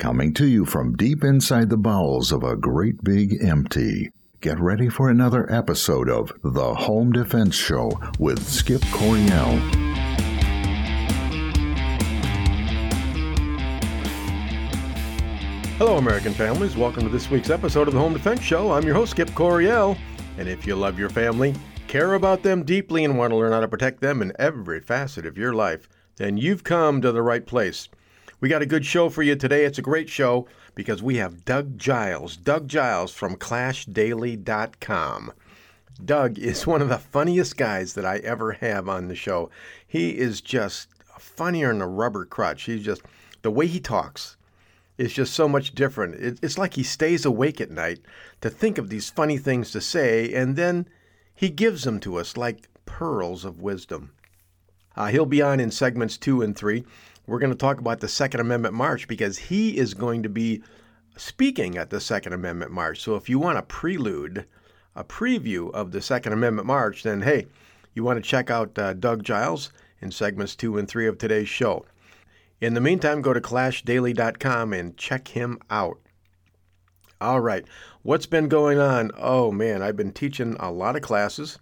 coming to you from deep inside the bowels of a great big empty. Get ready for another episode of The Home Defense Show with Skip Coryell. Hello, American families. Welcome to this week's episode of the Home Defense Show. I'm your host, Skip Coryell. And if you love your family, care about them deeply, and want to learn how to protect them in every facet of your life, then you've come to the right place. We got a good show for you today. It's a great show because we have Doug Giles. Doug Giles from ClashDaily.com. Doug is one of the funniest guys that I ever have on the show. He is just funnier than a rubber crutch. He's just, the way he talks is just so much different. it's like he stays awake at night to think of these funny things to say, and then he gives them to us like pearls of wisdom. Uh, he'll be on in segments two and three we're going to talk about the Second Amendment March because he is going to be speaking at the Second Amendment March. So if you want a prelude, a preview of the Second Amendment March, then hey, you want to check out uh, Doug Giles in segments two and three of today's show. In the meantime, go to clashdaily.com and check him out. All right, what's been going on? Oh man, I've been teaching a lot of classes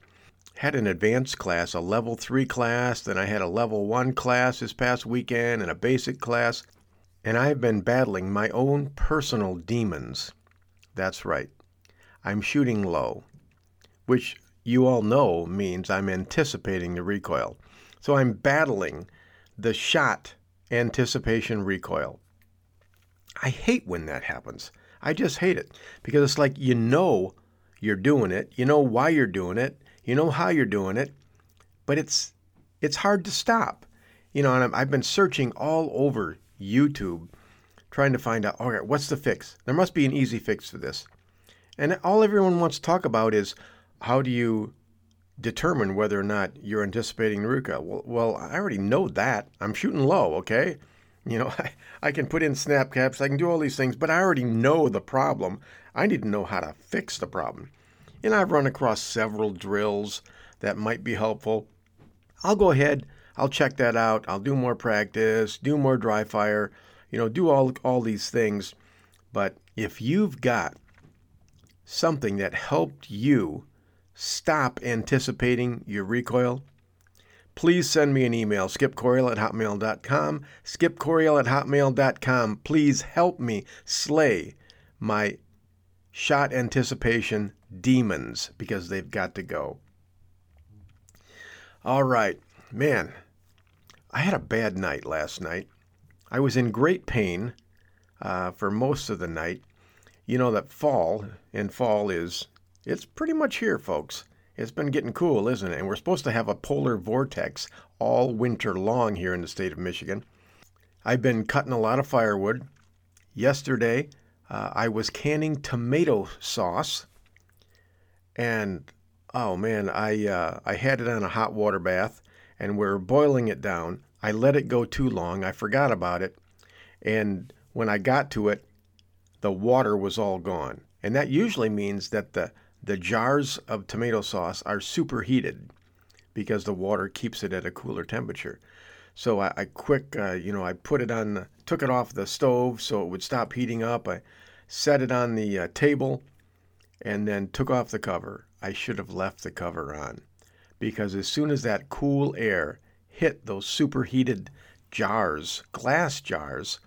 had an advanced class, a level 3 class, then I had a level 1 class this past weekend and a basic class, and I've been battling my own personal demons. That's right. I'm shooting low, which you all know means I'm anticipating the recoil. So I'm battling the shot anticipation recoil. I hate when that happens. I just hate it because it's like you know you're doing it, you know why you're doing it, you know how you're doing it, but it's it's hard to stop. You know, and I've been searching all over YouTube trying to find out, all right, what's the fix? There must be an easy fix for this. And all everyone wants to talk about is how do you determine whether or not you're anticipating recoil? Well, well, I already know that. I'm shooting low, okay? You know, I, I can put in snap caps, I can do all these things, but I already know the problem. I need to know how to fix the problem and I've run across several drills that might be helpful. I'll go ahead, I'll check that out. I'll do more practice, do more dry fire, you know, do all all these things. But if you've got something that helped you stop anticipating your recoil, please send me an email, skipcoryell at hotmail.com. Skipcoryell at hotmail.com. Please help me slay my shot anticipation demons because they've got to go. All right, man, I had a bad night last night. I was in great pain uh, for most of the night. You know that fall, and fall is, it's pretty much here, folks. It's been getting cool, isn't it? And we're supposed to have a polar vortex all winter long here in the state of Michigan. I've been cutting a lot of firewood. Yesterday, uh, I was canning tomato sauce, and oh man, I uh, I had it on a hot water bath, and we're boiling it down. I let it go too long. I forgot about it, and when I got to it, the water was all gone, and that usually means that the the jars of tomato sauce are superheated because the water keeps it at a cooler temperature. So I, I quick, uh, you know, I put it on, took it off the stove so it would stop heating up. I set it on the uh, table, and then took off the cover. I should have left the cover on because as soon as that cool air hit those superheated jars, glass jars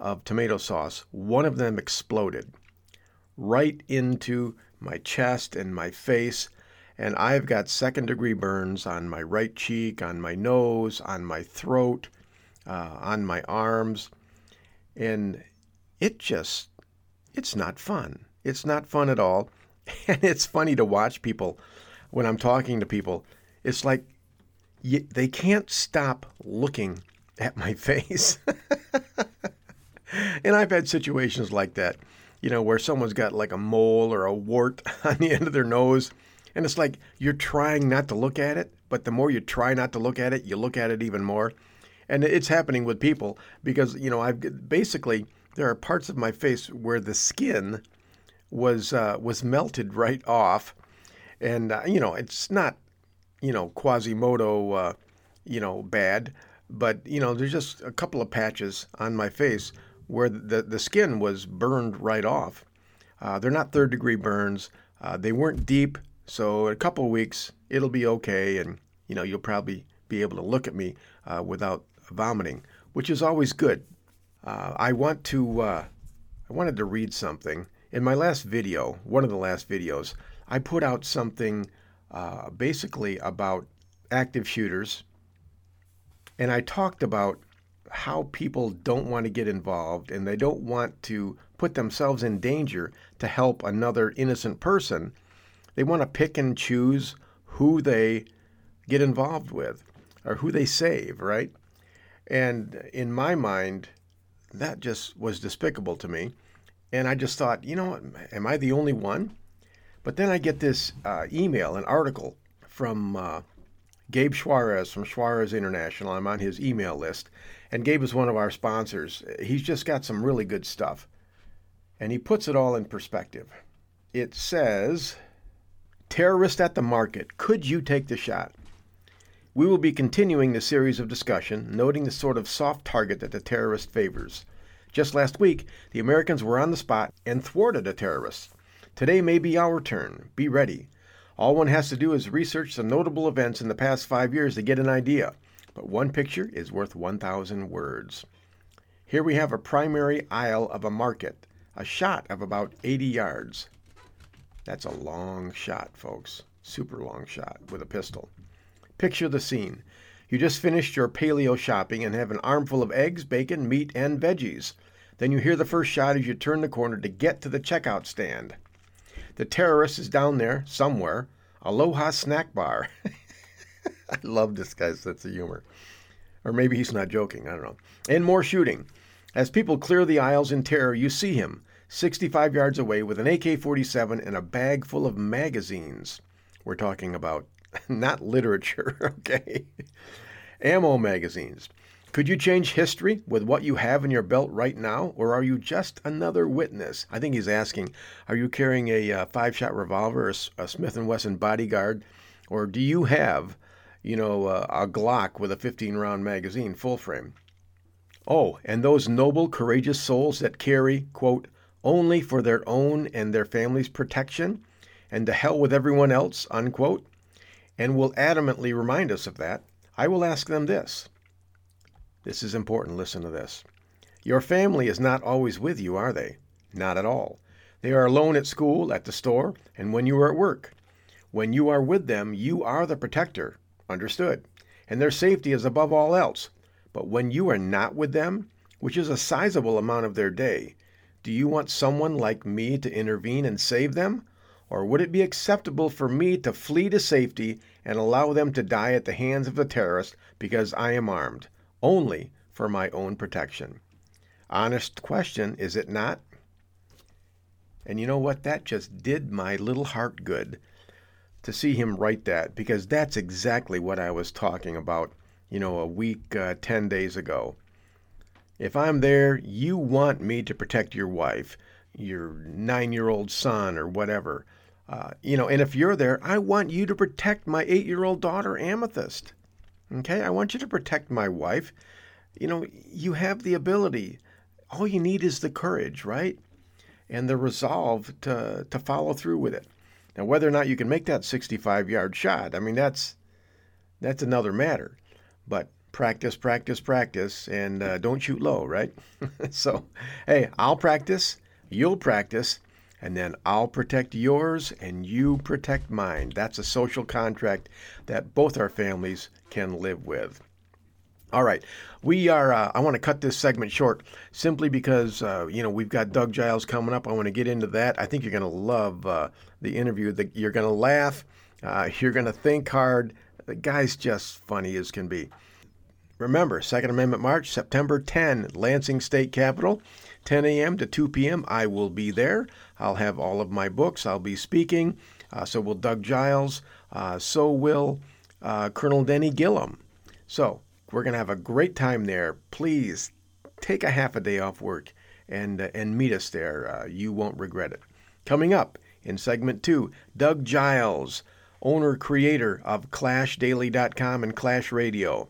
of tomato sauce, one of them exploded right into my chest and my face and I've got second degree burns on my right cheek, on my nose, on my throat, uh, on my arms. And it just, it's not fun. It's not fun at all. And it's funny to watch people when I'm talking to people. It's like you, they can't stop looking at my face. and I've had situations like that, you know, where someone's got like a mole or a wart on the end of their nose and it's like you're trying not to look at it, but the more you try not to look at it, you look at it even more. And it's happening with people because, you know, I've basically, there are parts of my face where the skin was, uh, was melted right off. And, uh, you know, it's not, you know, Quasimodo, uh, you know, bad, but, you know, there's just a couple of patches on my face where the, the skin was burned right off. Uh, they're not third degree burns. Uh, they weren't deep, so in a couple of weeks it'll be okay, and you know you'll probably be able to look at me uh, without vomiting, which is always good. I want to I wanted to read something in my last video, one of the last videos. I put out something uh, basically about active shooters, and I talked about how people don't want to get involved and they don't want to put themselves in danger to help another innocent person. They want to pick and choose who they get involved with or who they save, right? And in my mind, that just was despicable to me. And I just thought, you know, am I the only one? But then I get this uh, email, an article from uh, Gabe Suarez from Suarez International. I'm on his email list. And Gabe is one of our sponsors. He's just got some really good stuff. And he puts it all in perspective. It says, Terrorist at the market. Could you take the shot? We will be continuing the series of discussion, noting the sort of soft target that the terrorist favors. Just last week, the Americans were on the spot and thwarted a terrorist. Today may be our turn. Be ready. All one has to do is research the notable events in the past five years to get an idea, but one picture is worth 1,000 words. Here we have a primary aisle of a market, a shot of about 80 yards. That's a long shot, folks. Super long shot with a pistol. Picture the scene. You just finished your paleo shopping and have an armful of eggs, bacon, meat, and veggies. Then you hear the first shot as you turn the corner to get to the checkout stand. The terrorist is down there somewhere. Aloha Snack Bar. I love this guy's sense of humor. Or maybe he's not joking. I don't know. And more shooting. As people clear the aisles in terror, you see him, 65 yards away, with an AK 47 and a bag full of magazines. We're talking about not literature, okay? Ammo magazines. Could you change history with what you have in your belt right now, or are you just another witness? I think he's asking, are you carrying a uh, five-shot revolver, a, Smith & Wesson bodyguard, or do you have, you know, uh, a Glock with a 15-round magazine, full frame? Oh, and those noble, courageous souls that carry, quote, only for their own and their family's protection, and to hell with everyone else, unquote, and will adamantly remind us of that, I will ask them this this is important. Listen to this. Your family is not always with you, are they? Not at all. They are alone at school, at the store, and when you are at work. When you are with them, you are the protector. Understood. And their safety is above all else. But when you are not with them, which is a sizable amount of their day, do you want someone like me to intervene and save them? Or would it be acceptable for me to flee to safety and allow them to die at the hands of the terrorist because I am armed? only for my own protection. Honest question, is it not? And you know what? That just did my little heart good to see him write that because that's exactly what I was talking about, you know, a week, uh, 10 days ago. If I'm there, you want me to protect your wife, your nine year old son, or whatever. Uh, you know, and if you're there, I want you to protect my eight year old daughter, Amethyst. Okay, I want you to protect my wife. You know, you have the ability. All you need is the courage, right? And the resolve to to follow through with it. Now, whether or not you can make that 65 yard shot, I mean, that's that's another matter. But practice, practice, practice, and uh, don't shoot low, right? so, hey, I'll practice, you'll practice, and then I'll protect yours and you protect mine. That's a social contract that both our families can live with. All right, we are. Uh, I want to cut this segment short simply because uh, you know we've got Doug Giles coming up. I want to get into that. I think you're going to love uh, the interview. The, you're going to laugh. Uh, you're going to think hard. The guy's just funny as can be. Remember, Second Amendment March, September 10, Lansing State Capitol. 10 a.m. to 2 p.m. I will be there. I'll have all of my books. I'll be speaking. Uh, so will Doug Giles. Uh, so will uh, Colonel Denny Gillem. So we're going to have a great time there. Please take a half a day off work and, uh, and meet us there. Uh, you won't regret it. Coming up in segment two, Doug Giles, owner creator of ClashDaily.com and Clash Radio.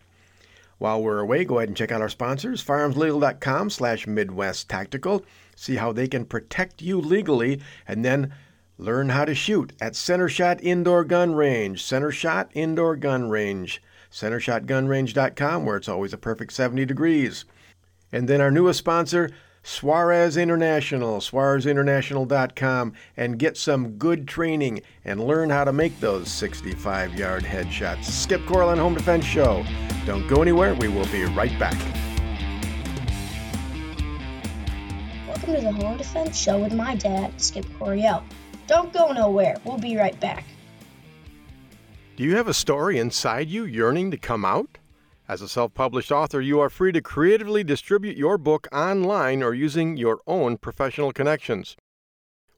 While we're away, go ahead and check out our sponsors, firearmslegal.com slash Midwest Tactical. See how they can protect you legally, and then learn how to shoot at Center Shot Indoor Gun Range. Center Shot Indoor Gun Range. CenterShotGunRange.com, where it's always a perfect 70 degrees. And then our newest sponsor, Suarez International, SuarezInternational.com, and get some good training and learn how to make those 65 yard headshots. Skip Coryell Home Defense Show. Don't go anywhere, we will be right back. Welcome to the Home Defense Show with my dad, Skip Coryell. Don't go nowhere, we'll be right back. Do you have a story inside you yearning to come out? As a self published author, you are free to creatively distribute your book online or using your own professional connections.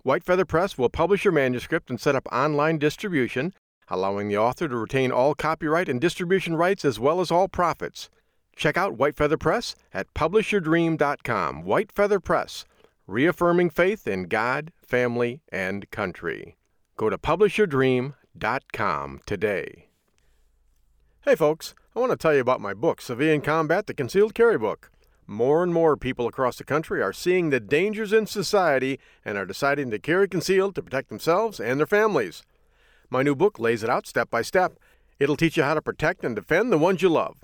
White Feather Press will publish your manuscript and set up online distribution, allowing the author to retain all copyright and distribution rights as well as all profits. Check out White Feather Press at publishyourdream.com. White Feather Press, reaffirming faith in God, family, and country. Go to publishyourdream.com today. Hey folks, I want to tell you about my book, Civilian Combat The Concealed Carry Book. More and more people across the country are seeing the dangers in society and are deciding to carry concealed to protect themselves and their families. My new book lays it out step by step. It'll teach you how to protect and defend the ones you love.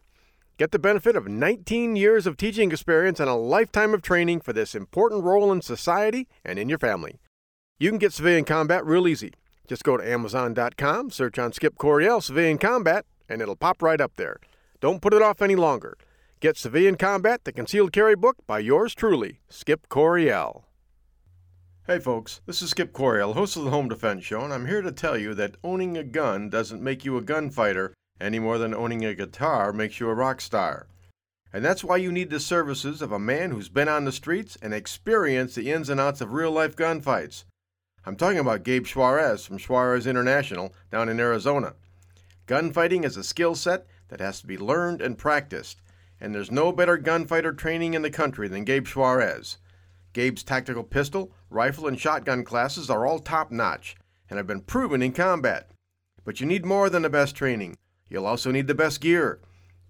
Get the benefit of 19 years of teaching experience and a lifetime of training for this important role in society and in your family. You can get Civilian Combat real easy. Just go to Amazon.com, search on Skip Coryell Civilian Combat, and it'll pop right up there. Don't put it off any longer. Get Civilian Combat, the Concealed Carry Book by yours truly, Skip Coryell. Hey folks, this is Skip Coryell, host of the Home Defense Show, and I'm here to tell you that owning a gun doesn't make you a gunfighter any more than owning a guitar makes you a rock star. And that's why you need the services of a man who's been on the streets and experienced the ins and outs of real life gunfights. I'm talking about Gabe Suarez from Suarez International down in Arizona. Gunfighting is a skill set that has to be learned and practiced, and there's no better gunfighter training in the country than Gabe Suarez. Gabe's tactical pistol, rifle, and shotgun classes are all top notch and have been proven in combat. But you need more than the best training. You'll also need the best gear.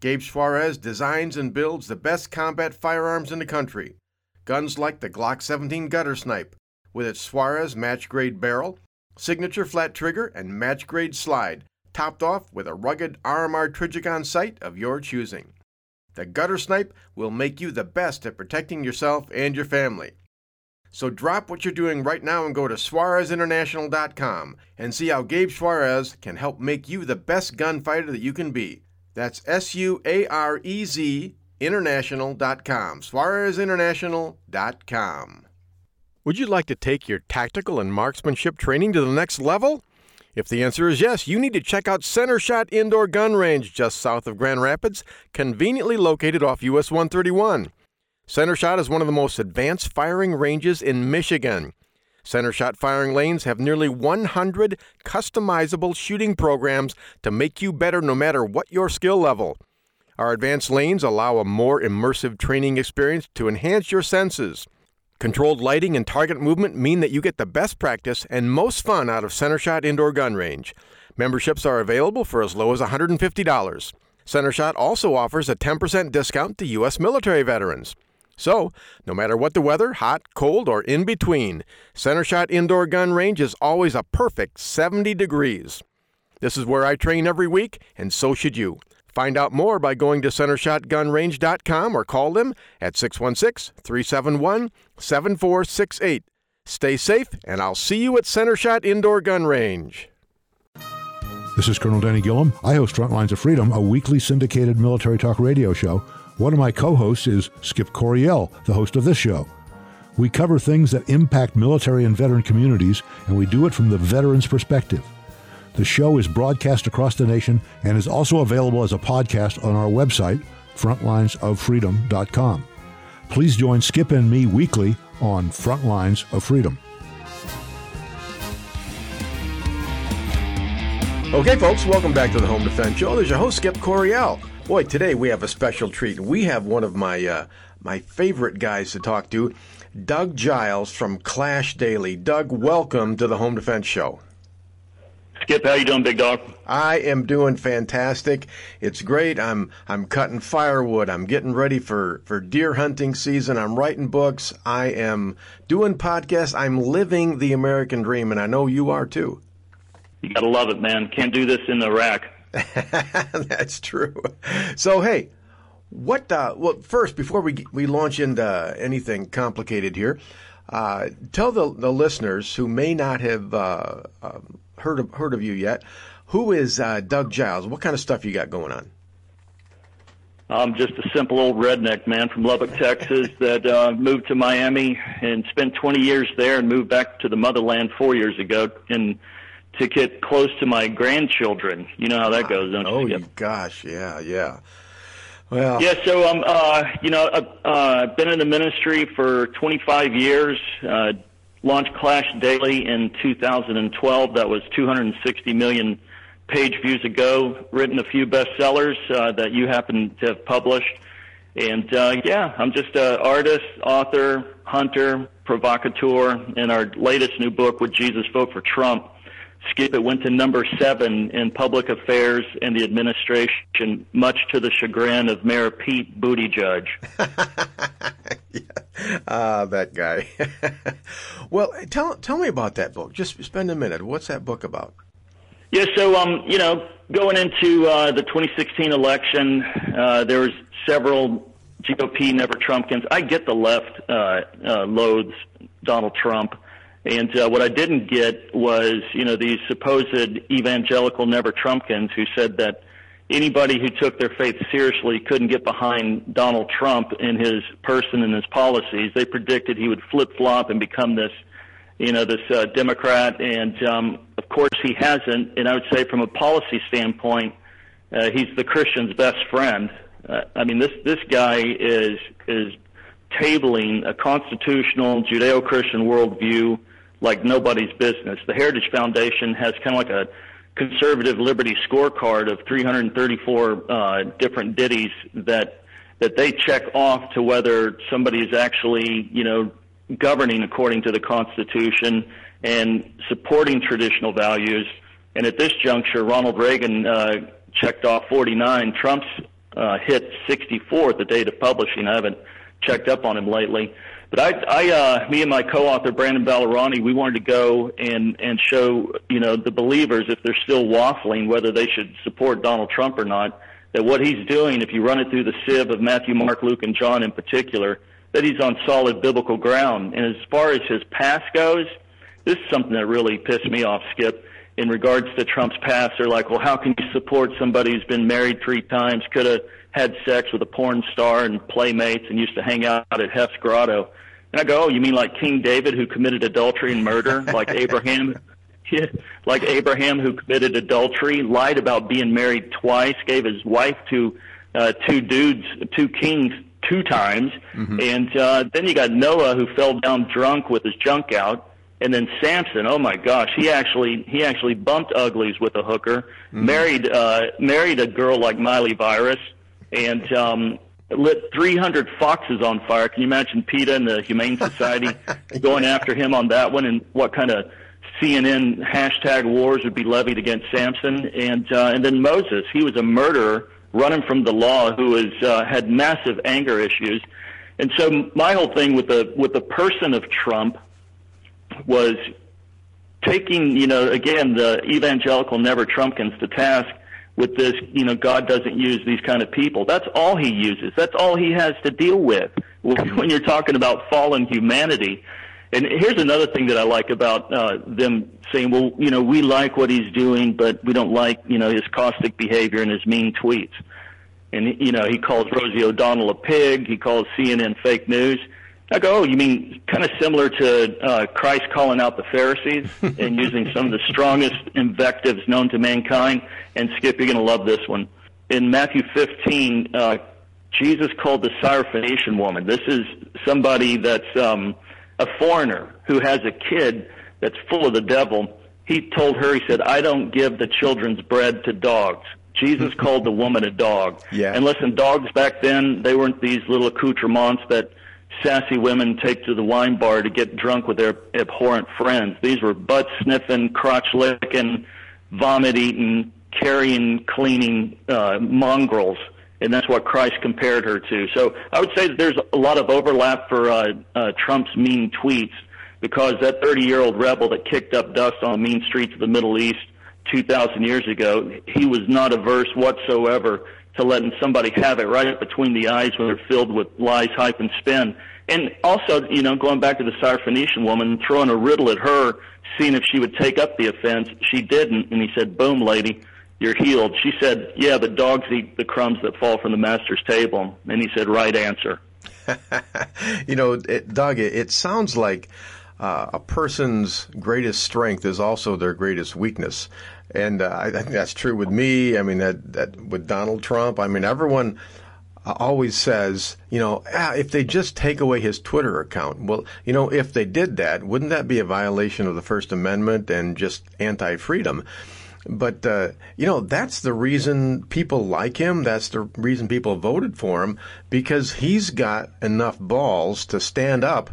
Gabe Suarez designs and builds the best combat firearms in the country. Guns like the Glock 17 Gutter Snipe, with its Suarez match grade barrel, signature flat trigger, and match grade slide, topped off with a rugged RMR Trijicon sight of your choosing. The Gutter Snipe will make you the best at protecting yourself and your family. So drop what you're doing right now and go to SuarezInternational.com and see how Gabe Suarez can help make you the best gunfighter that you can be. That's S U A R E Z International.com. SuarezInternational.com. Would you like to take your tactical and marksmanship training to the next level? If the answer is yes, you need to check out Center Shot Indoor Gun Range just south of Grand Rapids, conveniently located off US 131. Center Shot is one of the most advanced firing ranges in Michigan. Center Shot firing lanes have nearly 100 customizable shooting programs to make you better no matter what your skill level. Our advanced lanes allow a more immersive training experience to enhance your senses. Controlled lighting and target movement mean that you get the best practice and most fun out of Center Shot Indoor Gun Range. Memberships are available for as low as $150. Center Shot also offers a 10% discount to U.S. military veterans. So, no matter what the weather, hot, cold, or in between, Center Shot Indoor Gun Range is always a perfect 70 degrees. This is where I train every week, and so should you. Find out more by going to centershotgunrange.com or call them at 616 371 7468. Stay safe, and I'll see you at Centershot Indoor Gun Range. This is Colonel Denny Gillem. I host Frontlines of Freedom, a weekly syndicated military talk radio show. One of my co hosts is Skip Coryell, the host of this show. We cover things that impact military and veteran communities, and we do it from the veteran's perspective. The show is broadcast across the nation and is also available as a podcast on our website, frontlinesoffreedom.com. Please join Skip and me weekly on Frontlines of Freedom. Okay, folks, welcome back to the Home Defense Show. There's your host, Skip Coryell. Boy, today we have a special treat. We have one of my uh, my favorite guys to talk to, Doug Giles from Clash Daily. Doug, welcome to the Home Defense Show. Skip, how you doing, big dog? I am doing fantastic. It's great. I'm I'm cutting firewood. I'm getting ready for for deer hunting season. I'm writing books. I am doing podcasts. I'm living the American dream, and I know you are too. You gotta love it, man. Can't do this in Iraq. That's true. So hey, what? Uh, well, first before we we launch into anything complicated here, uh, tell the the listeners who may not have uh, um, heard of, heard of you yet. Who is uh, Doug Giles? What kind of stuff you got going on? I'm just a simple old redneck man from Lubbock, Texas, that uh, moved to Miami and spent 20 years there, and moved back to the motherland four years ago, and to get close to my grandchildren. You know how that goes, don't oh, you? Oh, gosh, yeah, yeah. Well, yeah. So, um, uh, you know, I've uh, been in the ministry for 25 years. Uh, launched Clash Daily in 2012. That was 260 million page views ago. Written a few bestsellers uh, that you happen to have published. And uh, yeah, I'm just an artist, author, hunter, provocateur. And our latest new book, "Would Jesus Vote for Trump?" Skip it went to number seven in public affairs and the administration, much to the chagrin of Mayor Pete Buttigieg. yeah. Ah, that guy. well, tell tell me about that book. Just spend a minute. What's that book about? Yeah, so um, you know, going into uh, the 2016 election, uh, there was several GOP never Trumpkins. I get the left uh, uh, loathes Donald Trump. And uh, what I didn't get was, you know, these supposed evangelical never Trumpkins who said that anybody who took their faith seriously couldn't get behind Donald Trump in his person and his policies. They predicted he would flip flop and become this, you know, this uh, Democrat. And um, of course, he hasn't. And I would say, from a policy standpoint, uh, he's the Christian's best friend. Uh, I mean, this this guy is is tabling a constitutional Judeo-Christian worldview like nobody's business. The Heritage Foundation has kind of like a conservative liberty scorecard of 334 uh, different ditties that that they check off to whether somebody is actually, you know, governing according to the Constitution and supporting traditional values. And at this juncture, Ronald Reagan uh, checked off 49. Trump's uh, hit 64 at the date of publishing. I haven't checked up on him lately. But I, I uh, me and my co-author Brandon Vallorani, we wanted to go and and show you know the believers if they're still waffling whether they should support Donald Trump or not. That what he's doing, if you run it through the sieve of Matthew, Mark, Luke, and John in particular, that he's on solid biblical ground. And as far as his past goes, this is something that really pissed me off, Skip. In regards to Trump's past, they're like, well, how can you support somebody who's been married three times, could have had sex with a porn star and playmates, and used to hang out at Hef's Grotto? And I go, oh, you mean like King David who committed adultery and murder, like Abraham, like Abraham who committed adultery, lied about being married twice, gave his wife to uh, two dudes, two kings two times, mm-hmm. and uh, then you got Noah who fell down drunk with his junk out, and then Samson. Oh my gosh, he actually he actually bumped uglies with a hooker, mm-hmm. married uh, married a girl like Miley Virus, and um, lit 300 foxes on fire. Can you imagine PETA and the Humane Society going after him on that one and what kind of CNN hashtag wars would be levied against Samson? And, uh, and then Moses, he was a murderer running from the law who was, uh, had massive anger issues. And so my whole thing with the, with the person of Trump was taking, you know, again, the evangelical never Trumpkins to task with this, you know, God doesn't use these kind of people. That's all he uses. That's all he has to deal with when you're talking about fallen humanity. And here's another thing that I like about uh, them saying, well, you know, we like what he's doing, but we don't like, you know, his caustic behavior and his mean tweets. And, you know, he calls Rosie O'Donnell a pig. He calls CNN fake news. I go, oh, you mean kind of similar to uh, Christ calling out the Pharisees and using some of the strongest invectives known to mankind? And Skip, you're going to love this one. In Matthew 15, uh, Jesus called the Syrophoenician woman. This is somebody that's um, a foreigner who has a kid that's full of the devil. He told her, he said, I don't give the children's bread to dogs. Jesus called the woman a dog. Yeah. And listen, dogs back then, they weren't these little accoutrements that – sassy women take to the wine bar to get drunk with their abhorrent friends. These were butt sniffing, crotch licking, vomit-eating, carrying, cleaning uh, mongrels, and that's what Christ compared her to. So I would say that there's a lot of overlap for uh, uh, Trump's mean tweets because that 30-year-old rebel that kicked up dust on the mean streets of the Middle East 2,000 years ago, he was not averse whatsoever to letting somebody have it right between the eyes when they're filled with lies, hype, and spin. And also, you know, going back to the Syrophoenician woman, throwing a riddle at her, seeing if she would take up the offense. She didn't, and he said, "Boom, lady, you're healed." She said, "Yeah, but dogs eat the crumbs that fall from the master's table." And he said, "Right answer." you know, it, Doug, it, it sounds like uh, a person's greatest strength is also their greatest weakness. And uh, I think that's true with me. I mean, that, that with Donald Trump. I mean, everyone always says, you know, ah, if they just take away his Twitter account. Well, you know, if they did that, wouldn't that be a violation of the First Amendment and just anti-freedom? But uh, you know, that's the reason people like him. That's the reason people voted for him because he's got enough balls to stand up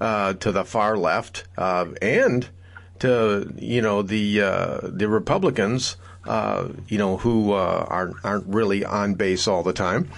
uh, to the far left uh, and to you know the uh, the Republicans, uh, you know who uh, aren't aren't really on base all the time.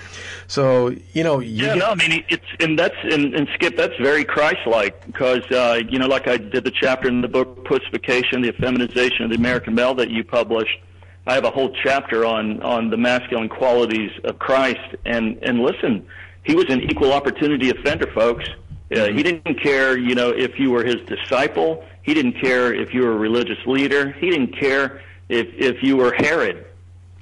So you know, you yeah, get, no, I mean it's and that's and, and Skip, that's very Christ-like because uh, you know, like I did the chapter in the book "Pussification: The Effeminization of the American Male" that you published. I have a whole chapter on on the masculine qualities of Christ, and and listen, he was an equal opportunity offender, folks. Uh, he didn't care, you know, if you were his disciple. He didn't care if you were a religious leader. He didn't care if if you were Herod.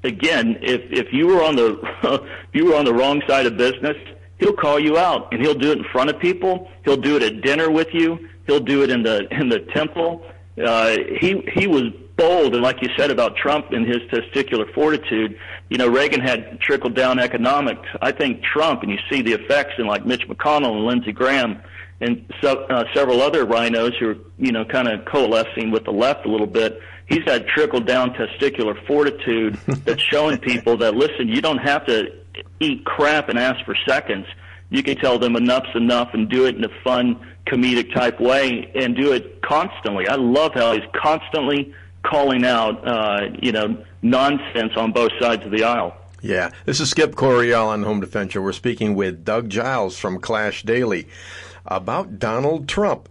Again, if if you were on the if you were on the wrong side of business, he'll call you out, and he'll do it in front of people. He'll do it at dinner with you. He'll do it in the in the temple. Uh, he he was bold, and like you said about Trump and his testicular fortitude, you know, Reagan had trickle down economics. I think Trump, and you see the effects in like Mitch McConnell and Lindsey Graham and so, uh, several other RINOs who are, you know, kind of coalescing with the left a little bit. He's had trickle down testicular fortitude that's showing people that, listen, you don't have to eat crap and ask for seconds. You can tell them enough's enough and do it in a fun, comedic type way and do it constantly. I love how he's constantly calling out, uh, you know, nonsense on both sides of the aisle. Yeah, this is Skip Coryell on Home Defense Show. We're speaking with Doug Giles from Clash Daily about Donald Trump.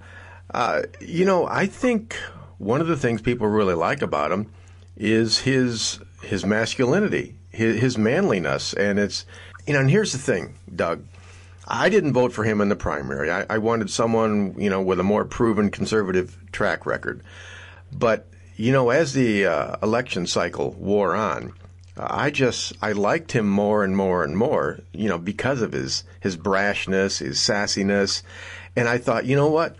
Uh, you know, I think one of the things people really like about him is his his masculinity, his, his manliness, and it's you know. And here's the thing, Doug. I didn't vote for him in the primary. I, I wanted someone you know with a more proven conservative track record, but you know, as the uh, election cycle wore on, I just I liked him more and more and more, you know, because of his his brashness, his sassiness, and I thought, you know what?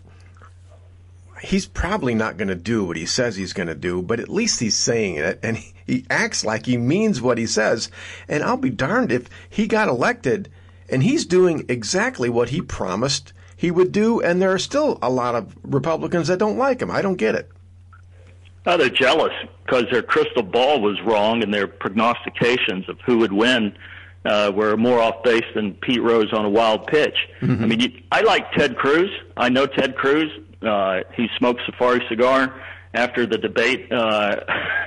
He's probably not going to do what he says he's going to do, but at least he's saying it, and he, acts like he means what he says. And I'll be darned if he got elected and he's doing exactly what he promised he would do, and there are still a lot of Republicans that don't like him. I don't get it. Oh, they're jealous because their crystal ball was wrong and their prognostications of who would win uh, were more off base than Pete Rose on a wild pitch. Mm-hmm. I mean, you, I like Ted Cruz. I know Ted Cruz. Uh, he smoked Safari cigar after the debate uh,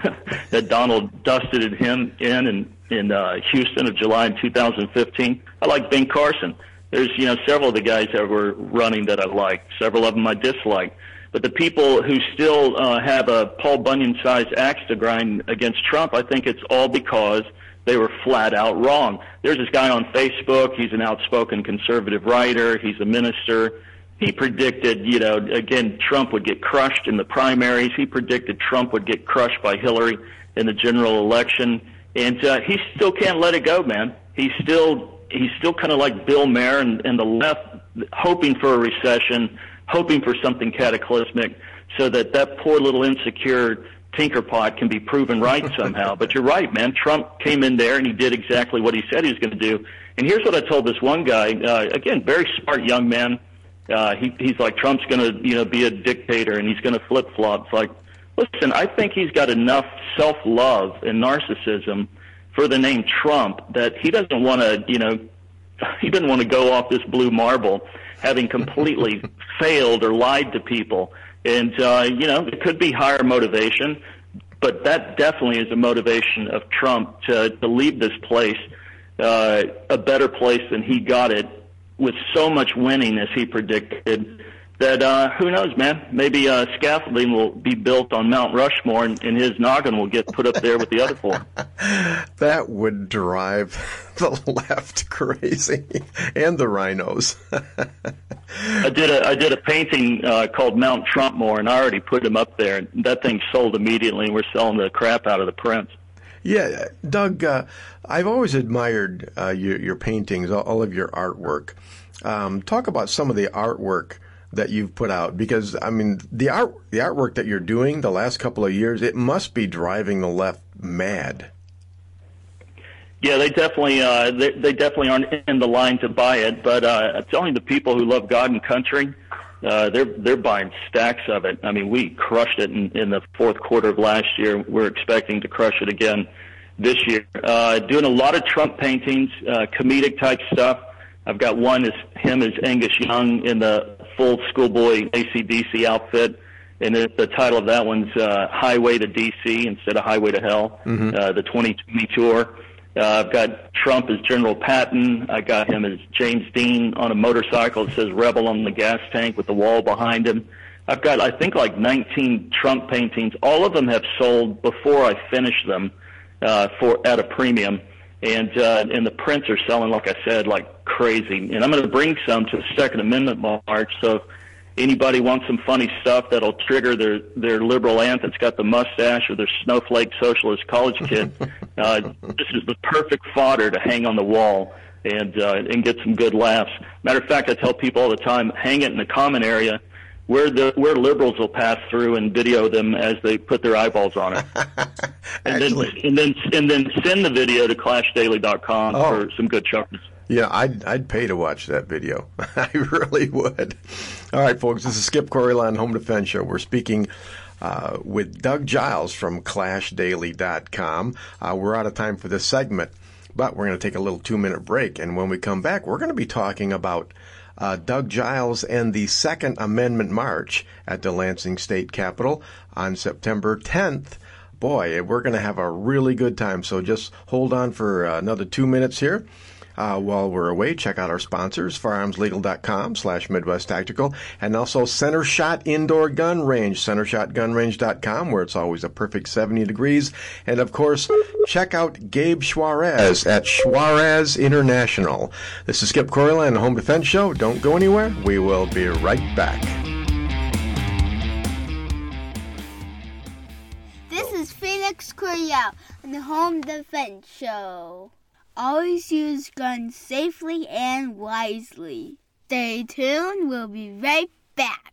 that Donald dusted him in in, in uh, Houston of July in 2015. I like Ben Carson. There's you know several of the guys that were running that I like. Several of them I dislike. But the people who still uh, have a Paul Bunyan-sized axe to grind against Trump, I think it's all because they were flat out wrong. There's this guy on Facebook. He's an outspoken conservative writer. He's a minister. He predicted, you know, again, Trump would get crushed in the primaries. He predicted Trump would get crushed by Hillary in the general election, and uh, he still can't let it go, man. He's still he's still kind of like Bill Maher and, and the left, hoping for a recession hoping for something cataclysmic so that that poor little insecure Tinkerpot can be proven right somehow. but you're right, man. Trump came in there and he did exactly what he said he was going to do. And here's what I told this one guy. Uh, again, very smart young man. Uh, he, he's like Trump's going to, you know, be a dictator and he's going to flip flop. It's like, listen, I think he's got enough self love and narcissism for the name Trump that he doesn't want to, you know, he doesn't want to go off this blue marble having completely failed or lied to people. And, uh, you know, it could be higher motivation. but that definitely is a motivation of Trump to, to leave this place uh, a better place than he got it with so much winning as he predicted that uh, who knows, man? Maybe uh, scaffolding will be built on Mount Rushmore, and, and his noggin will get put up there with the other four. that would drive the left crazy, and the RINOs. I did a I did a painting uh, called Mount Trumpmore, and I already put him up there. And that thing sold immediately, and we're selling the crap out of the prints. Yeah, Doug, uh, I've always admired uh, your, your paintings, all of your artwork. Um, talk about some of the artwork that you've put out because I mean the art the artwork that you're doing the last couple of years it must be driving the left mad. Yeah, they definitely uh, they, they definitely aren't in the line to buy it, but uh, I'm telling the people who love God and country, uh, they're they're buying stacks of it. I mean, we crushed it in, in the fourth quarter of last year. We're expecting to crush it again this year. Uh, doing a lot of Trump paintings, uh, comedic type stuff. I've got one is him as Angus Young in the full schoolboy ACDC outfit, and the, the title of that one's uh, Highway to DC instead of Highway to Hell. Mm-hmm. Uh, the 2020 tour. Uh, I've got Trump as General Patton. I got him as James Dean on a motorcycle that says Rebel on the gas tank with the wall behind him. I've got, I think, like 19 Trump paintings. All of them have sold before I finish them uh, for at a premium, and uh, and the prints are selling, like I said, like crazy. And I'm going to bring some to the Second Amendment march. So if anybody wants some funny stuff that'll trigger their their liberal aunt that's got the mustache or their snowflake socialist college kid, uh, this is the perfect fodder to hang on the wall and uh, and get some good laughs. Matter of fact, I tell people all the time, hang it in the common area where the where liberals will pass through and video them as they put their eyeballs on it, and then and then and then send the video to ClashDaily.com oh. for some good chuckles. Yeah, I'd I'd pay to watch that video. I really would. All right, folks, this is Skip Coryell Home Defense Show. We're speaking. Uh, with Doug Giles from ClashDaily.com. Uh, we're out of time for this segment, but we're going to take a little two minute break. And when we come back, we're going to be talking about uh, Doug Giles and the Second Amendment March at the Lansing State Capitol on September 10th. Boy, we're going to have a really good time. So just hold on for uh, another two minutes here. Uh, while we're away, check out our sponsors, firearmslegal.com slash Midwest Tactical, and also Center Shot Indoor Gun Range, centershotgunrange.com, where it's always a perfect 70 degrees. And of course, check out Gabe Suarez at Suarez International. This is Skip the Home Defense Show. Don't go anywhere. We will be right back. This is Felix Coryell on the Home Defense Show. Always use guns safely and wisely. Stay tuned, we'll be right back.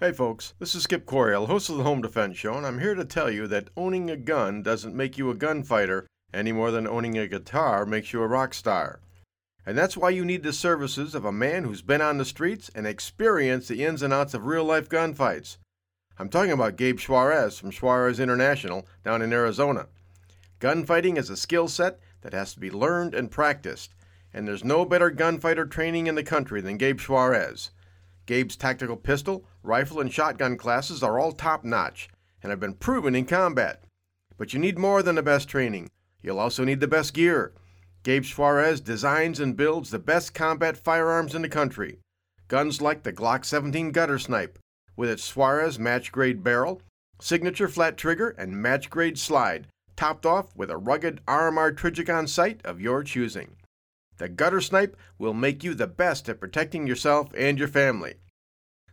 Hey folks, this is Skip Coryell, host of the Home Defense Show, and I'm here to tell you that owning a gun doesn't make you a gunfighter any more than owning a guitar makes you a rock star. And that's why you need the services of a man who's been on the streets and experienced the ins and outs of real life gunfights. I'm talking about Gabe Suarez from Suarez International down in Arizona. Gunfighting is a skill set that has to be learned and practiced, and there's no better gunfighter training in the country than Gabe Suarez. Gabe's tactical pistol, rifle, and shotgun classes are all top notch and have been proven in combat. But you need more than the best training. You'll also need the best gear. Gabe Suarez designs and builds the best combat firearms in the country. Guns like the Glock 17 Gutter Snipe, with its Suarez match grade barrel, signature flat trigger, and match grade slide, topped off with a rugged RMR Trijicon sight of your choosing. The Gutter Snipe will make you the best at protecting yourself and your family.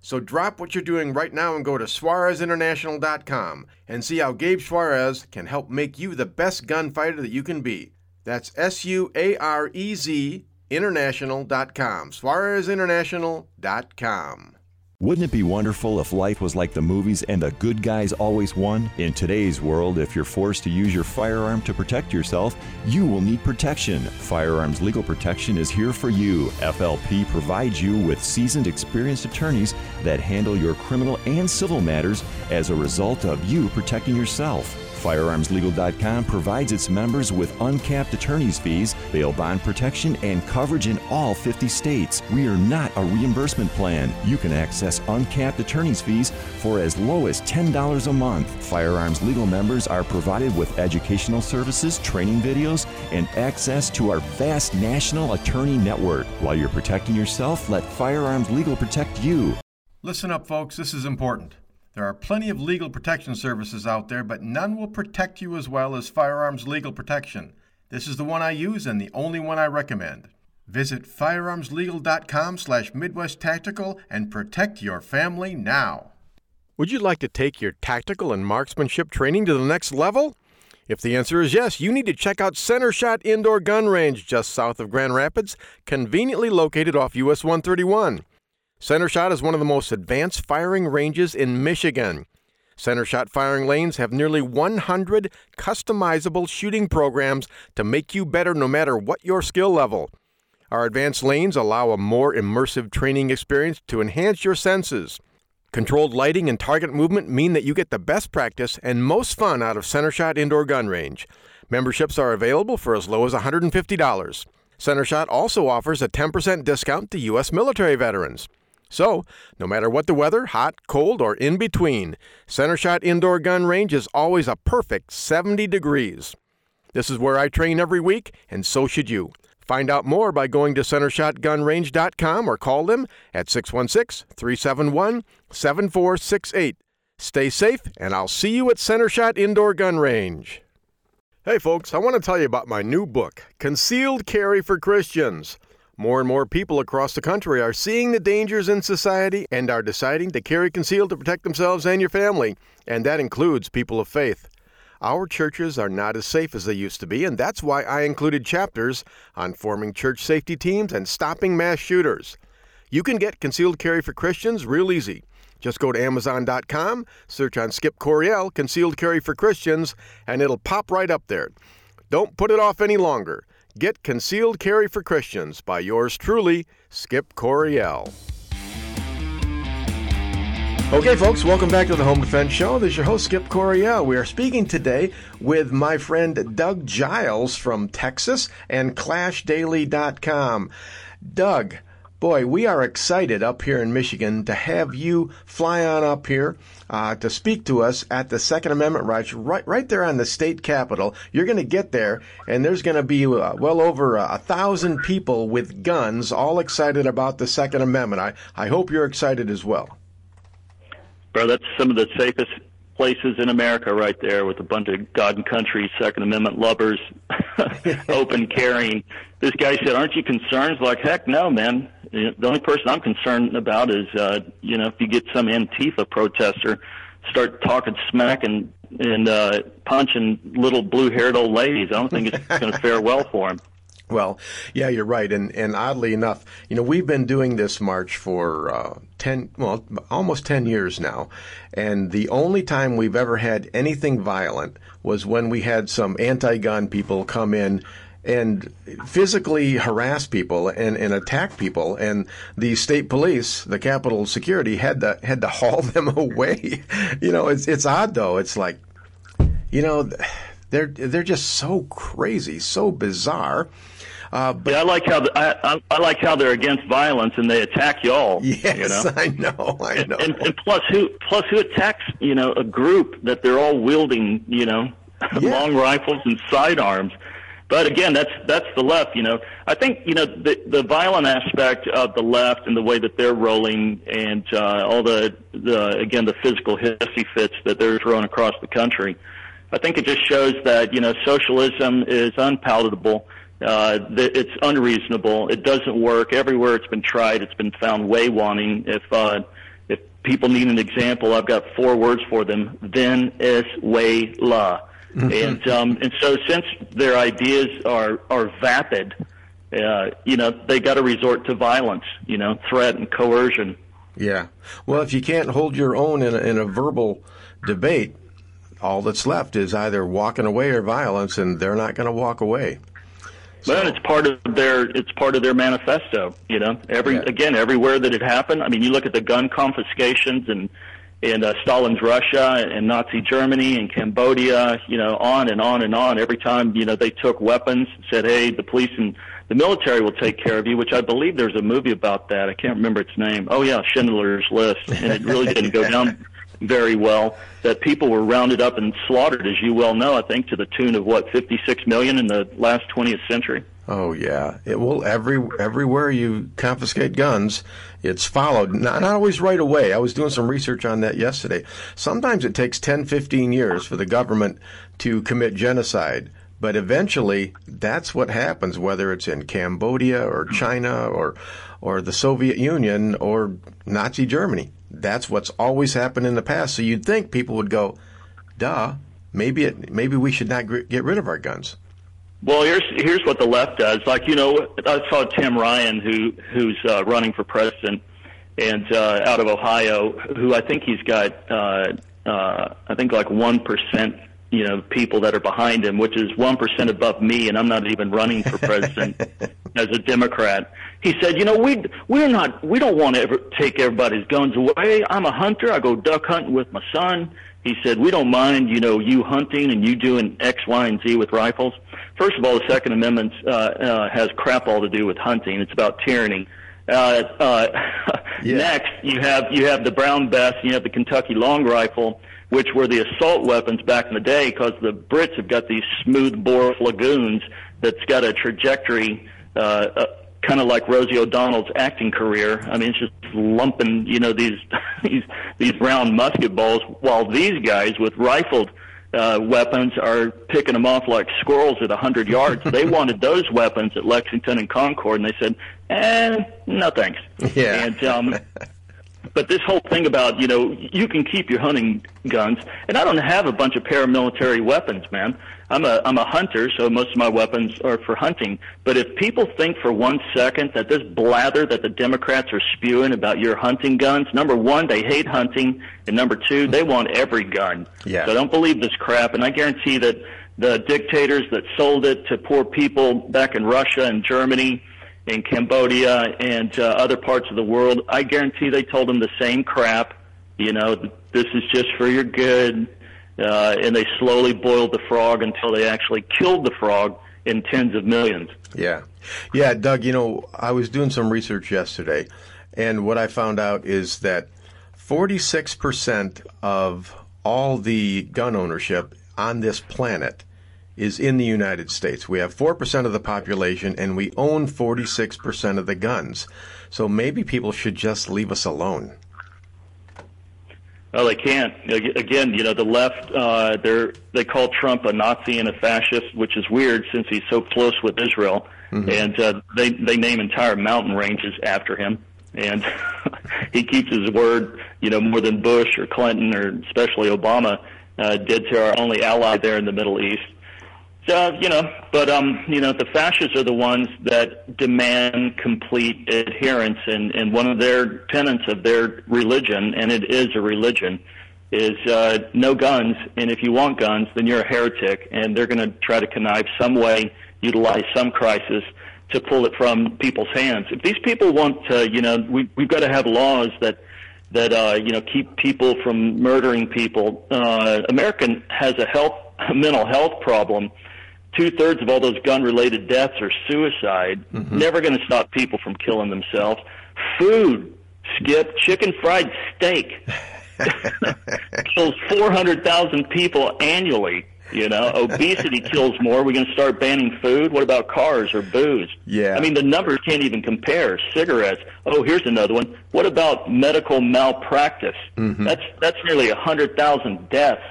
So drop what you're doing right now and go to SuarezInternational.com and see how Gabe Suarez can help make you the best gunfighter that you can be. That's S U A R E Z International.com. SuarezInternational.com. Wouldn't it be wonderful if life was like the movies and the good guys always won? In today's world, if you're forced to use your firearm to protect yourself, you will need protection. Firearms Legal Protection is here for you. FLP provides you with seasoned, experienced attorneys that handle your criminal and civil matters as a result of you protecting yourself. FirearmsLegal.com provides its members with uncapped attorney's fees, bail bond protection, and coverage in all 50 states. We are not a reimbursement plan. You can access uncapped attorney's fees for as low as $10 a month. Firearms Legal members are provided with educational services, training videos, and access to our vast national attorney network. While you're protecting yourself, let Firearms Legal protect you. Listen up, folks, this is important. There are plenty of legal protection services out there, but none will protect you as well as Firearms Legal Protection. This is the one I use and the only one I recommend. Visit firearmslegal.com slash and protect your family now. Would you like to take your tactical and marksmanship training to the next level? If the answer is yes, you need to check out Center Shot Indoor Gun Range just south of Grand Rapids, conveniently located off US 131. Center Shot is one of the most advanced firing ranges in Michigan. Center Shot firing lanes have nearly 100 customizable shooting programs to make you better no matter what your skill level. Our advanced lanes allow a more immersive training experience to enhance your senses. Controlled lighting and target movement mean that you get the best practice and most fun out of Center Shot Indoor Gun Range. Memberships are available for as low as $150. Center Shot also offers a 10% discount to U.S. military veterans. So, no matter what the weather, hot, cold, or in between, Center Shot Indoor Gun Range is always a perfect 70 degrees. This is where I train every week, and so should you. Find out more by going to centershotgunrange.com or call them at 616 371 7468. Stay safe, and I'll see you at Center Shot Indoor Gun Range. Hey, folks, I want to tell you about my new book, Concealed Carry for Christians. More and more people across the country are seeing the dangers in society and are deciding to carry concealed to protect themselves and your family, and that includes people of faith. Our churches are not as safe as they used to be, and that's why I included chapters on forming church safety teams and stopping mass shooters. You can get concealed carry for Christians real easy. Just go to Amazon.com, search on Skip Coryell Concealed Carry for Christians, and it'll pop right up there. Don't put it off any longer. Get Concealed Carry for Christians by yours truly, Skip Coryell. Okay, folks, welcome back to the Home Defense Show. This is your host, Skip Coryell. We are speaking today with my friend Doug Giles from Texas and ClashDaily.com. Doug, boy, we are excited up here in Michigan to have you fly on up here uh, to speak to us at the Second Amendment rights right, right there on the state capitol. You're going to get there, and there's going to be uh, well over a, a thousand people with guns, all excited about the Second Amendment. I, I hope you're excited as well. Bro, that's some of the safest places in America right there with a bunch of God and country Second Amendment lovers open carrying. This guy said, Aren't you concerned? Like, heck no, man. The only person I'm concerned about is, uh, you know, if you get some Antifa protester start talking smack and, and uh, punching little blue haired old ladies. I don't think it's going to fare well for him. Well, yeah, you're right, and and oddly enough, you know, we've been doing this march for uh, ten, well, almost ten years now, and the only time we've ever had anything violent was when we had some anti-gun people come in and physically harass people and, and attack people. And the state police the capitol security had to had to haul them away. You know it's it's odd though. It's like you know they're they're just so crazy so bizarre uh, but yeah, I like how the, I, I like how they're against violence and they attack y'all. Yes, you know? I know, I know. And, and, and plus, who plus who attacks you know a group that they're all wielding you know yeah. long rifles and sidearms. But again, that's that's the left. You know, I think you know the the violent aspect of the left and the way that they're rolling, and uh, all the the again the physical hissy fits that they're throwing across the country. I think it just shows that you know socialism is unpalatable uh, it's unreasonable. It doesn't work. Everywhere it's been tried, it's been found way wanting. If uh, if people need an example, I've got four words for them: Venezuela. Mm-hmm. And um, and so since their ideas are are vapid, uh, you know they got to resort to violence, you know, threat and coercion. Yeah. Well, if you can't hold your own in a, in a verbal debate, all that's left is either walking away or violence, and they're not going to walk away. But it's part of their it's part of their manifesto. You know, every yeah. again everywhere that it happened. I mean, you look at the gun confiscations and in uh, Stalin's Russia and Nazi Germany and Cambodia, you know, on and on and on. Every time, you know, they took weapons, and said, hey, the police and the military will take care of you, which I believe there's a movie about that. I can't remember its name. Oh, yeah, Schindler's List. And it really didn't go down very well. That people were rounded up and slaughtered, as you well know, I think to the tune of, what, 56 million in the last 20th century? Oh yeah, it will every everywhere you confiscate guns, it's followed. Not, not always right away. I was doing some research on that yesterday. Sometimes it takes 10, 15 years for the government to commit genocide, but eventually that's what happens. Whether it's in Cambodia or China or or the Soviet Union or Nazi Germany, that's what's always happened in the past. So you'd think people would go, "Duh, maybe it maybe we should not get rid of our guns." Well, here's here's what the left does. Like you know, I saw Tim Ryan, who who's uh, running for president, and uh, out of Ohio, who I think he's got, uh, uh, I think like one percent, you know, people that are behind him, which is one percent above me, and I'm not even running for president as a Democrat. He said, you know, we we're not, we don't want to ever take everybody's guns away. I'm a hunter. I go duck hunting with my son. He said, we don't mind, you know, you hunting and you doing X, Y, and Z with rifles. First of all, the Second Amendment uh, uh, has crap all to do with hunting. It's about tyranny. Uh, uh, yeah. Next, you have you have the Brown Bess, you have the Kentucky Long Rifle, which were the assault weapons back in the day, because the Brits have got these smooth bore lagoons that's got a trajectory, uh, uh, kind of like Rosie O'Donnell's acting career. I mean, it's just lumping, you know, these these these round musket balls, while these guys with rifled uh, weapons are picking them off like squirrels at a 100 yards. they wanted those weapons at Lexington and Concord, and they said, eh, no thanks. Yeah. And, um, but this whole thing about, you know, you can keep your hunting guns, and I don't have a bunch of paramilitary weapons, man. I'm a I'm a hunter, so most of my weapons are for hunting. But if people think for one second that this blather that the Democrats are spewing about your hunting guns, number one, they hate hunting, and number two, they want every gun. Yeah. So don't believe this crap, and I guarantee that the dictators that sold it to poor people back in Russia and Germany in Cambodia and uh, other parts of the world, I guarantee they told them the same crap. You know, this is just for your good uh, and they slowly boiled the frog until they actually killed the frog in tens of millions. Yeah. Yeah, Doug, you know, I was doing some research yesterday, and what I found out is that 46% of all the gun ownership on this planet is in the United States. We have 4% of the population, and we own 46% of the guns. So maybe people should just leave us alone. Well, they can't. Again, you know, the left, uh, they're, they call Trump a Nazi and a fascist, which is weird since he's so close with Israel. Mm-hmm. And uh, they, they name entire mountain ranges after him. And he keeps his word, you know, more than Bush or Clinton or especially Obama uh, did to our only ally there in the Middle East. So, you know, but, um, you know, the fascists are the ones that demand complete adherence, and, and one of their tenets of their religion, and it is a religion, is uh, no guns, and if you want guns, then you're a heretic, and they're going to try to connive some way, utilize some crisis to pull it from people's hands. If these people want to, you know, we, we've got to have laws that that uh, you know keep people from murdering people. Uh, American has a health, a mental health problem two thirds of all those gun related deaths are suicide. Mm-hmm. Never going to stop people from killing themselves. Food, skip, chicken fried steak kills 400,000 people annually. You know, obesity kills more. We're going to start banning food. What about cars or booze? Yeah. I mean, the numbers can't even compare. Cigarettes. Oh, here's another one. What about medical malpractice? Mm-hmm. That's that's nearly a hundred thousand deaths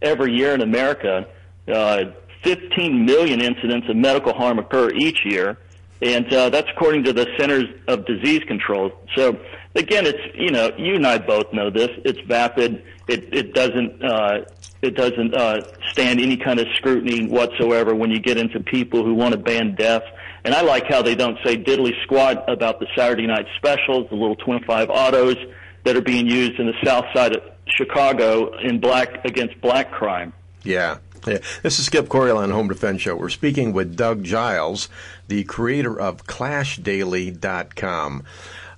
every year in America. Uh, 15 million incidents of medical harm occur each year, and uh, that's according to the Centers of Disease Control. So again, it's you know you and I both know this. It's vapid. It it doesn't uh, it doesn't uh, stand any kind of scrutiny whatsoever when you get into people who want to ban death. And I like how they don't say diddly squat about the Saturday night specials, the little 25 autos that are being used in the South Side of Chicago in black against black crime. Yeah. Yeah. This is Skip Coryell on Home Defense Show. We're speaking with Doug Giles, the creator of ClashDaily.com.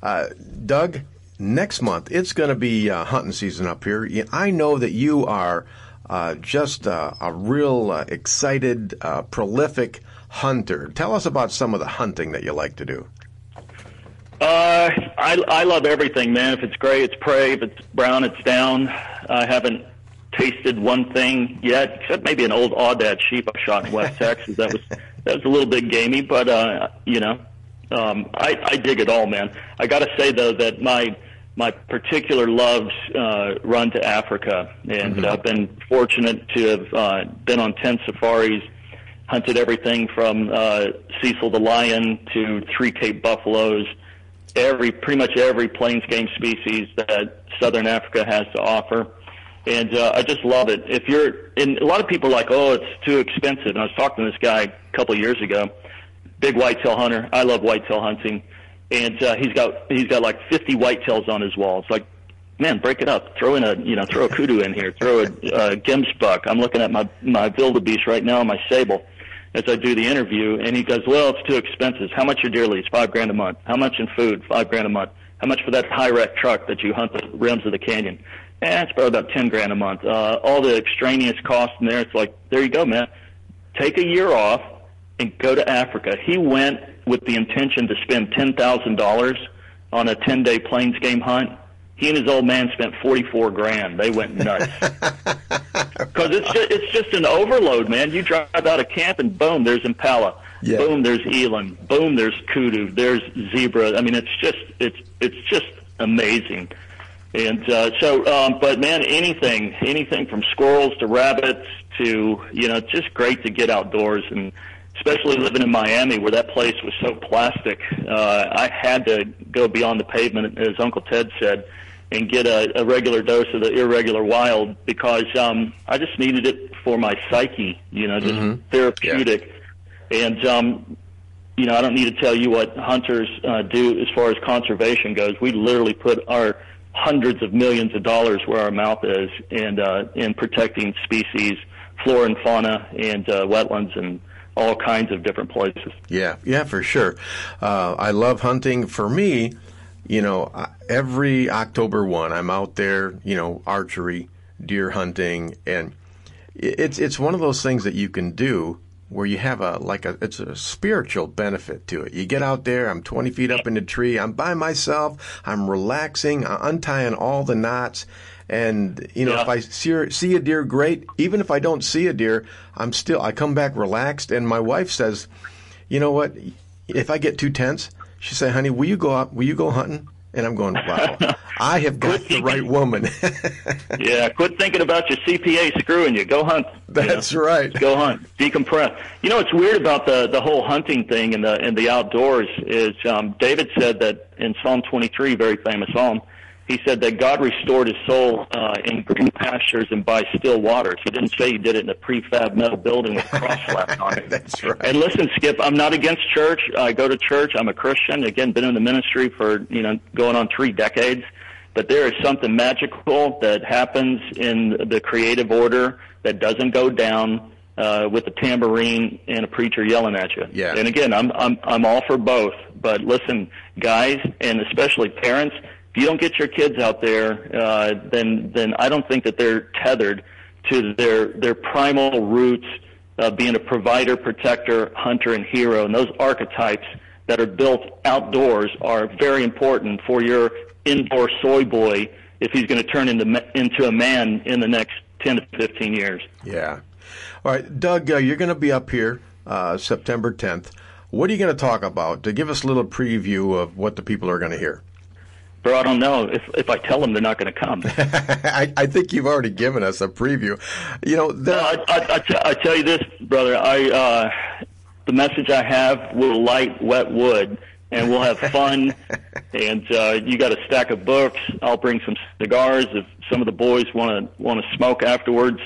Uh, Doug, next month it's going to be uh, hunting season up here. I know that you are uh, just uh, a real uh, excited, uh, prolific hunter. Tell us about some of the hunting that you like to do. Uh, I I love everything, man. If it's gray, it's prey. If it's brown, it's down. I haven't tasted one thing yet, except maybe an old aoudad sheep I shot in West Texas. That was that was a little bit gamey, but uh, you know, um, I I dig it all, man. I got to say though that my my particular loves uh, run to Africa, and mm-hmm. I've been fortunate to have uh, been on ten safaris, hunted everything from uh, Cecil the lion to three Cape buffaloes every pretty much every plains game species that southern Africa has to offer. And uh, I just love it. If you're, and a lot of people are like, oh, it's too expensive. And I was talking to this guy a couple of years ago, big whitetail hunter. I love whitetail hunting, and uh, he's got he's got like 50 whitetails on his wall. It's like, man, break it up. Throw in a you know throw a kudu in here. Throw a uh, gemsbuck. I'm looking at my my wildebeest right now, my sable as I do the interview, and he goes, "Well, it's too expensive. How much your deer leads? Five grand a month. How much in food? Five grand a month. How much for that high rec truck that you hunt the rims of the canyon? Eh, it's probably about ten grand a month. Uh, all the extraneous costs in there. It's like, there you go, man. Take a year off and go to Africa. He went with the intention to spend ten thousand dollars on a ten day plains game hunt he and his old man spent 44 grand. They went nuts. Because it's just, it's just an overload, man. You drive out of camp and boom, there's impala. Yeah. Boom, there's eland. Boom, there's kudu. There's zebra. I mean, it's just it's it's just amazing. And uh, so, um, but man, anything, anything from squirrels to rabbits to you know, it's just great to get outdoors and especially living in Miami where that place was so plastic. Uh, I had to go beyond the pavement, as Uncle Ted said and get a, a regular dose of the irregular wild because um, I just needed it for my psyche, you know, just mm-hmm. therapeutic. Yeah. And um, you know, I don't need to tell you what hunters uh, do as far as conservation goes. We literally put our hundreds of millions of dollars where our mouth is, and uh, in protecting species, flora and fauna, and uh, wetlands and all kinds of different places. Yeah, yeah, for sure. Uh, I love hunting. For me, you know, every October 1, I'm out there, you know, archery, deer hunting, and it's it's one of those things that you can do where you have a like a it's a spiritual benefit to it. You get out there, I'm 20 feet up in the tree, I'm by myself, I'm relaxing, I'm untying all the knots, and you know yeah. if I see, see a deer, great. Even if I don't see a deer, I'm still I come back relaxed. And my wife says, you know what? If I get too tense, she say, "Honey, will you go out? Will you go hunting?" And I'm going, "Wow, I have got the right woman." yeah, quit thinking about your CPA screwing you. Go hunt. That's you know? right. Go hunt. Decompress. You know what's weird about the the whole hunting thing and the and the outdoors is um, David said that in Psalm 23, very famous psalm he said that God restored his soul uh, in green pastures and by still waters. He didn't say he did it in a prefab metal building with a cross slapped on it. That's right. And listen, Skip, I'm not against church. I go to church. I'm a Christian. Again, been in the ministry for you know going on three decades. But there is something magical that happens in the creative order that doesn't go down uh, with a tambourine and a preacher yelling at you. Yeah. And again, I'm I'm I'm all for both. But listen, guys, and especially parents if you don't get your kids out there, uh, then then I don't think that they're tethered to their their primal roots, uh, being a provider, protector, hunter, and hero. And those archetypes that are built outdoors are very important for your indoor soy boy if he's going to turn into into a man in the next ten to fifteen years. Yeah. All right, Doug, uh, you're going to be up here uh, September 10th. What are you going to talk about? To give us a little preview of what the people are going to hear. Bro, I don't know. If if I tell them, they're not going to come. I, I think you've already given us a preview. You know, no, I, I, I, t- I tell you this, brother. I uh, the message I have will light wet wood, and we'll have fun. and uh, you got a stack of books. I'll bring some cigars. If some of the boys want to want to smoke afterwards,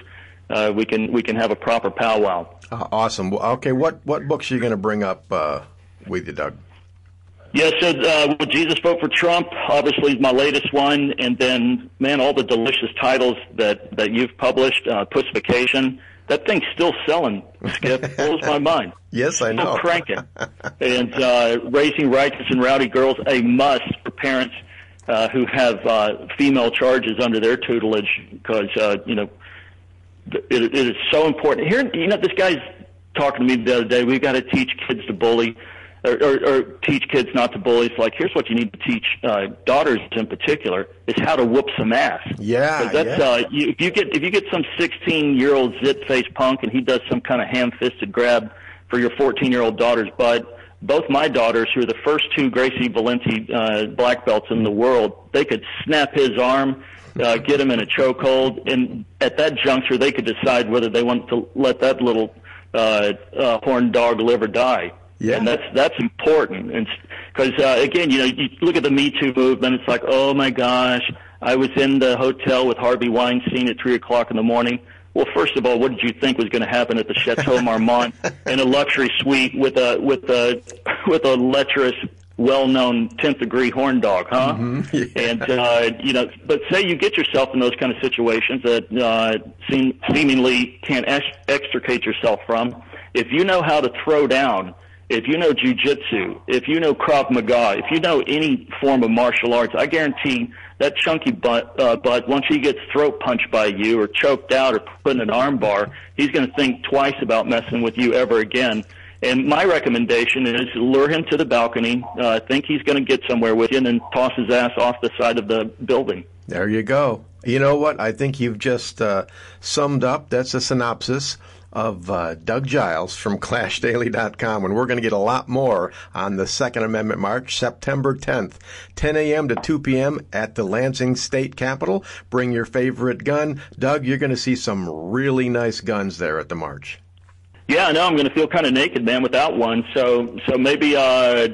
uh, we can we can have a proper powwow. Uh, awesome. Well, okay, what what books are you going to bring up uh, with you, Doug? Yeah, so uh, Would Jesus Vote for Trump? Obviously, is my latest one, and then man, all the delicious titles that that you've published. Uh, Pussification. That thing's still selling. Skip blows my mind. Yes, I know. Still cranking. and uh, Raising Righteous and Rowdy Girls, a must for parents uh, who have uh, female charges under their tutelage because uh, you know it, it is so important. Here, you know, this guy's talking to me the other day. We've got to teach kids to bully. Or, or, or teach kids not to bully. It's like here's what you need to teach uh, daughters in particular is how to whoop some ass. Yeah, that's yeah. uh, you, if you get if you get some 16 year old zit faced punk and he does some kind of ham fisted grab for your 14 year old daughter's butt. Both my daughters, who are the first two Gracie Valente uh, black belts in the world, they could snap his arm, uh, get him in a chokehold, and at that juncture, they could decide whether they want to let that little uh, uh, horned dog live or die. Yeah. And that's that's important, and because uh, again, you know, you look at the Me Too movement. It's like, oh my gosh, I was in the hotel with Harvey Weinstein at three o'clock in the morning. Well, first of all, what did you think was going to happen at the Chateau Marmont in a luxury suite with a with a with a lecherous, well-known tenth degree horn dog, huh? And uh, you know, but say you get yourself in those kind of situations that uh, seem seemingly can't ex- extricate yourself from. If you know how to throw down, if you know jujitsu, if you know Krav Maga, if you know any form of martial arts, I guarantee that chunky butt, uh, butt once he gets throat punched by you or choked out or put in an arm bar, he's going to think twice about messing with you ever again. And my recommendation is lure him to the balcony, uh, think he's going to get somewhere with you, and then toss his ass off the side of the building. There you go. You know what? I think you've just uh, summed up. That's a synopsis of uh, Doug Giles from ClashDaily.com, and we're going to get a lot more on the Second Amendment March, September 10th, 10 a.m. to 2 p.m. at the Lansing State Capitol. Bring your favorite gun. Doug, you're going to see some really nice guns there at the march. Yeah, I know. I'm going to feel kind of naked, man, without one. So, so maybe uh,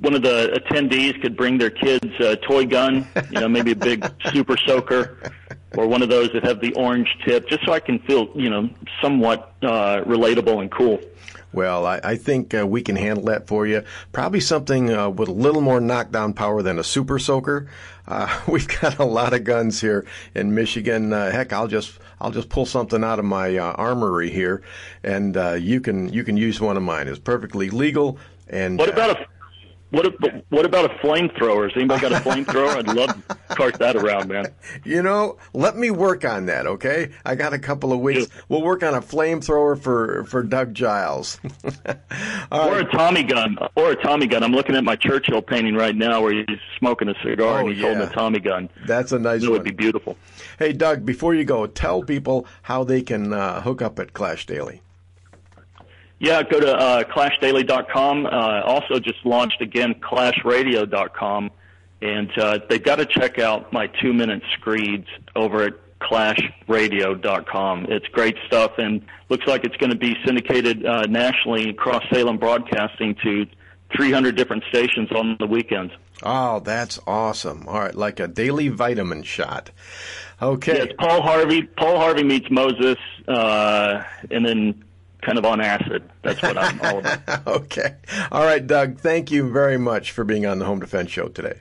one of the attendees could bring their kids a toy gun. You know, maybe a big super soaker, or one of those that have the orange tip, just so I can feel, you know, somewhat uh, relatable and cool. Well, I, I think uh, we can handle that for you. Probably something uh, with a little more knockdown power than a super soaker. Uh, we've got a lot of guns here in Michigan. Uh, heck, I'll just I'll just pull something out of my uh, armory here, and uh, you can you can use one of mine. It's perfectly legal. And What about a what a, what about a flamethrower? Has anybody got a flamethrower? I'd love to cart that around, man. You know, let me work on that, okay? I got a couple of weeks. We'll work on a flamethrower for for Doug Giles. Or right. a Tommy gun, or a Tommy gun. I'm looking at my Churchill painting right now, where he's smoking a cigar Oh, and he's holding a Tommy gun. That's a nice It would be beautiful. Hey, Doug, before you go, tell people how they can uh, hook up at Clash Daily. Yeah, go to uh, ClashDaily.com. Uh, also, just launched again ClashRadio.com, and uh, they've got to check out my two-minute screeds over at ClashRadio.com. It's great stuff, and looks like it's going to be syndicated uh, nationally across Salem Broadcasting to 300 different stations on the weekends. Oh, that's awesome. All right, like a daily vitamin shot. Okay. Yeah, it's Paul Harvey. Paul Harvey meets Moses, uh, and then kind of on acid. That's what I'm all about. okay. All right, Doug, thank you very much for being on the Home Defense Show today.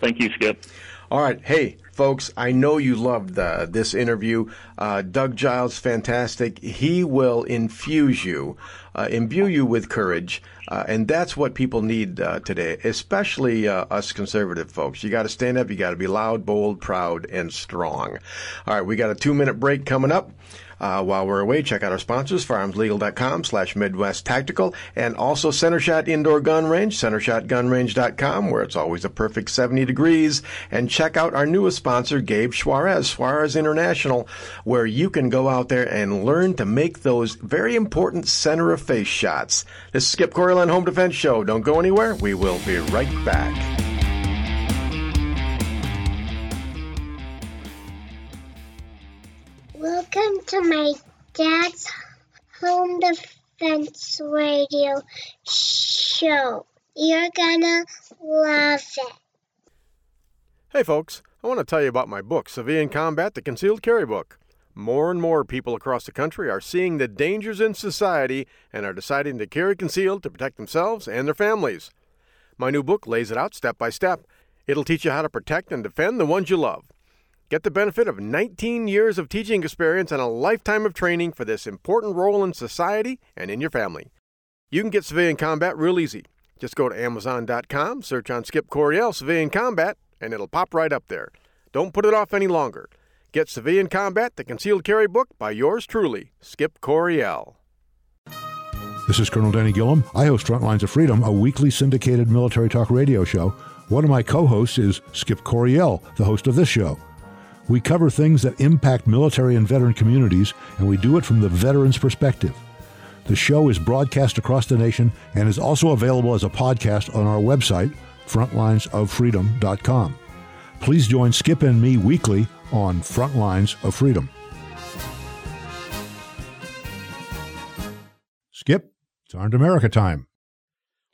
Thank you, Skip. All right. Hey, folks, I know you loved uh, this interview. Uh, Doug Giles, fantastic. He will infuse you, uh, imbue you with courage. Uh, and that's what people need uh, today, especially uh, us conservative folks. You got to stand up. You got to be loud, bold, proud, and strong. All right. We got a two minute break coming up. Uh, while we're away, check out our sponsors, firearmslegal.com slash Midwest Tactical, and also Center Shot Indoor Gun Range, centershotgunrange.com, where it's always a perfect 70 degrees. And check out our newest sponsor, Gabe Suarez, Suarez International, where you can go out there and learn to make those very important center of face shots. This is Skip Coryell on Home Defense Show. Don't go anywhere. We will be right back. Welcome to my dad's home defense radio show. You're gonna love it. Hey folks, I want to tell you about my book, Civilian Combat, the Concealed Carry Book. More and more people across the country are seeing the dangers in society and are deciding to carry concealed to protect themselves and their families. My new book lays it out step by step. It'll teach you how to protect and defend the ones you love. Get the benefit of 19 years of teaching experience and a lifetime of training for this important role in society and in your family. You can get Civilian Combat real easy. Just go to Amazon.com, search on Skip Coryell Civilian Combat, and it'll pop right up there. Don't put it off any longer. Get Civilian Combat, the Concealed Carry book by yours truly, Skip Coryell. This is Colonel Denny Gillem. I host Frontlines of Freedom, a weekly syndicated military talk radio show. One of my co hosts is Skip Coryell, the host of this show. We cover things that impact military and veteran communities, and we do it from the veteran's perspective. The show is broadcast across the nation and is also available as a podcast on our website, frontlinesoffreedom.com. Please join Skip and me weekly on Frontlines of Freedom. Skip, it's Armed America time.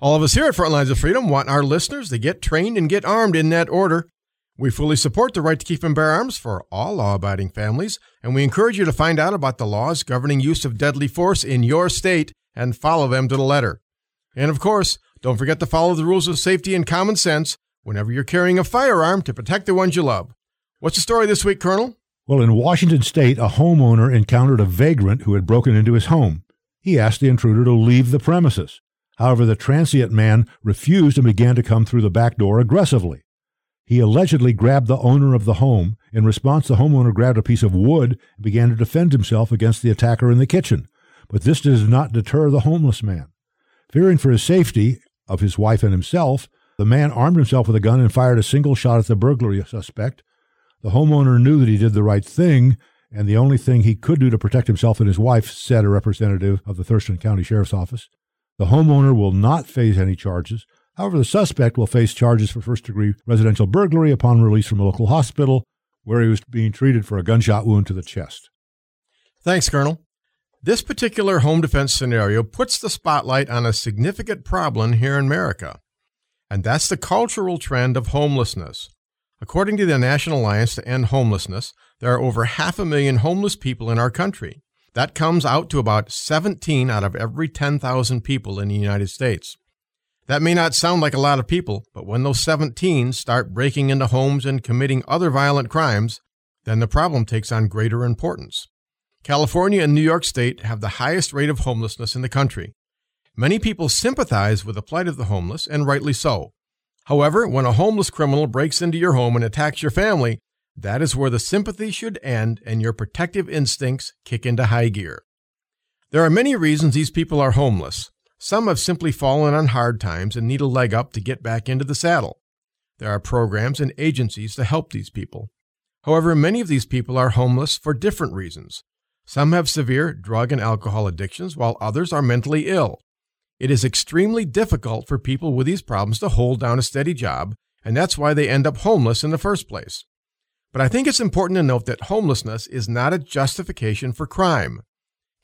All of us here at Frontlines of Freedom want our listeners to get trained and get armed in that order. We fully support the right to keep and bear arms for all law abiding families, and we encourage you to find out about the laws governing use of deadly force in your state and follow them to the letter. And of course, don't forget to follow the rules of safety and common sense whenever you're carrying a firearm to protect the ones you love. What's the story this week, Colonel? Well, in Washington state, a homeowner encountered a vagrant who had broken into his home. He asked the intruder to leave the premises. However, the transient man refused and began to come through the back door aggressively. He allegedly grabbed the owner of the home. In response, the homeowner grabbed a piece of wood and began to defend himself against the attacker in the kitchen. But this does not deter the homeless man. Fearing for his safety of his wife and himself, the man armed himself with a gun and fired a single shot at the burglary suspect. The homeowner knew that he did the right thing, and the only thing he could do to protect himself and his wife, said a representative of the Thurston County Sheriff's Office. The homeowner will not face any charges. However, the suspect will face charges for first degree residential burglary upon release from a local hospital where he was being treated for a gunshot wound to the chest. Thanks, Colonel. This particular home defense scenario puts the spotlight on a significant problem here in America and that's the cultural trend of homelessness. According to the National Alliance to End Homelessness, there are over half a million homeless people in our country. That comes out to about 17 out of every 10,000 people in the United States. That may not sound like a lot of people, but when those 17 start breaking into homes and committing other violent crimes, then the problem takes on greater importance. California and New York State have the highest rate of homelessness in the country, Many people sympathize with the plight of the homeless, and rightly so. However, when a homeless criminal breaks into your home and attacks your family, that is where the sympathy should end and your protective instincts kick into high gear. There are many reasons these people are homeless. Some have simply fallen on hard times and need a leg up to get back into the saddle. There are programs and agencies to help these people. However, many of these people are homeless for different reasons. Some have severe drug and alcohol addictions, while others are mentally ill. It is extremely difficult for people with these problems to hold down a steady job, and that's why they end up homeless in the first place. But I think it's important to note that homelessness is not a justification for crime.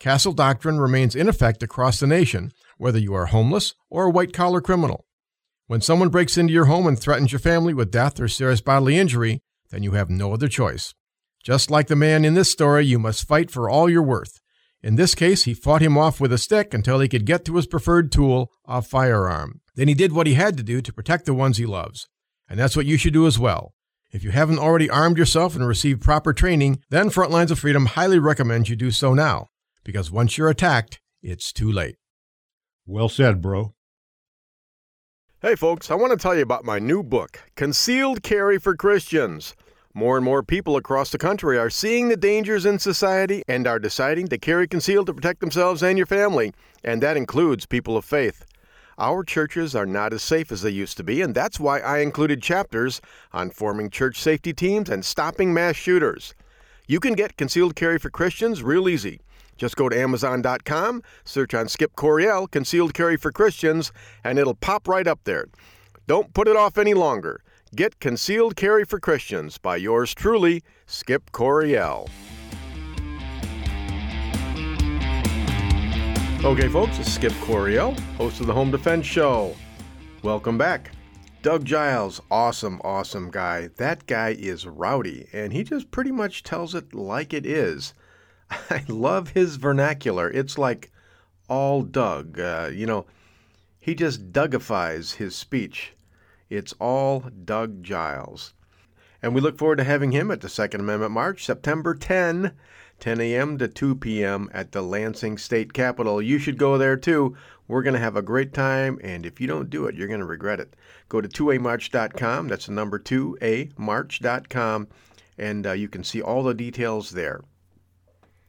Castle Doctrine remains in effect across the nation, whether you are homeless or a white collar criminal. When someone breaks into your home and threatens your family with death or serious bodily injury, then you have no other choice. Just like the man in this story, you must fight for all you're worth. In this case, he fought him off with a stick until he could get to his preferred tool, a firearm. Then he did what he had to do to protect the ones he loves. And that's what you should do as well. If you haven't already armed yourself and received proper training, then Frontlines of Freedom highly recommends you do so now, because once you're attacked, it's too late. Well said, bro. Hey, folks, I want to tell you about my new book, Concealed Carry for Christians. More and more people across the country are seeing the dangers in society and are deciding to carry concealed to protect themselves and your family, and that includes people of faith. Our churches are not as safe as they used to be, and that's why I included chapters on forming church safety teams and stopping mass shooters. You can get concealed carry for Christians real easy. Just go to Amazon.com, search on Skip Coryell, Concealed Carry for Christians, and it'll pop right up there. Don't put it off any longer. Get Concealed Carry for Christians by yours truly, Skip Coryell. Okay, folks, it's Skip Coryell, host of the Home Defense Show. Welcome back. Doug Giles, awesome, awesome guy. That guy is rowdy, and he just pretty much tells it like it is. I love his vernacular. It's like all Doug. Uh, you know, he just Dougifies his speech. It's all Doug Giles. And we look forward to having him at the Second Amendment March, September 10, 10 a.m. to 2 p.m. at the Lansing State Capitol. You should go there too. We're going to have a great time, and if you don't do it, you're going to regret it. Go to 2amarch.com. That's the number 2amarch.com, and uh, you can see all the details there.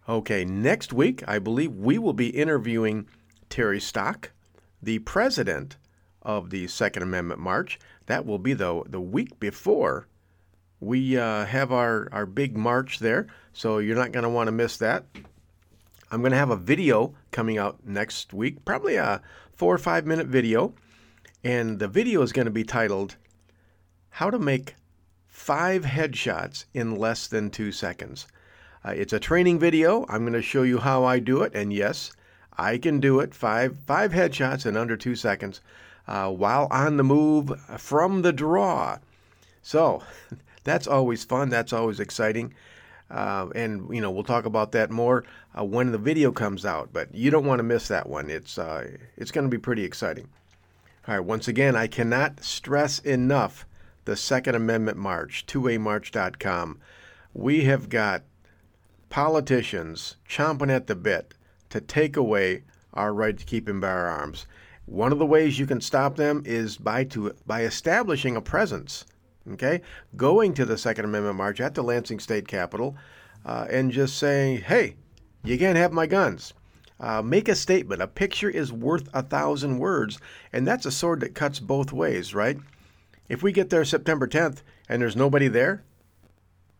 Okay, next week, I believe we will be interviewing Terry Stock, the president of the Second Amendment March. That will be the, the week before we uh, have our, our big march there, so you're not going to want to miss that. I'm going to have a video coming out next week, probably a four or five minute video. And the video is going to be titled How to Make Five Headshots in Less Than Two Seconds. Uh, it's a training video. I'm going to show you how I do it. And yes, I can do it five, five headshots in under two seconds uh, while on the move from the draw. So that's always fun. That's always exciting. Uh, and you know we'll talk about that more uh, when the video comes out. But you don't want to miss that one. It's uh, it's going to be pretty exciting. All right. Once again, I cannot stress enough the Second Amendment March. 2amarch.com. We have got politicians chomping at the bit to take away our right to keep and bear arms. One of the ways you can stop them is by to by establishing a presence okay, going to the Second Amendment March at the Lansing State Capitol uh, and just saying, hey, you can't have my guns. Uh, make a statement. A picture is worth a thousand words, and that's a sword that cuts both ways, right? If we get there September 10th and there's nobody there,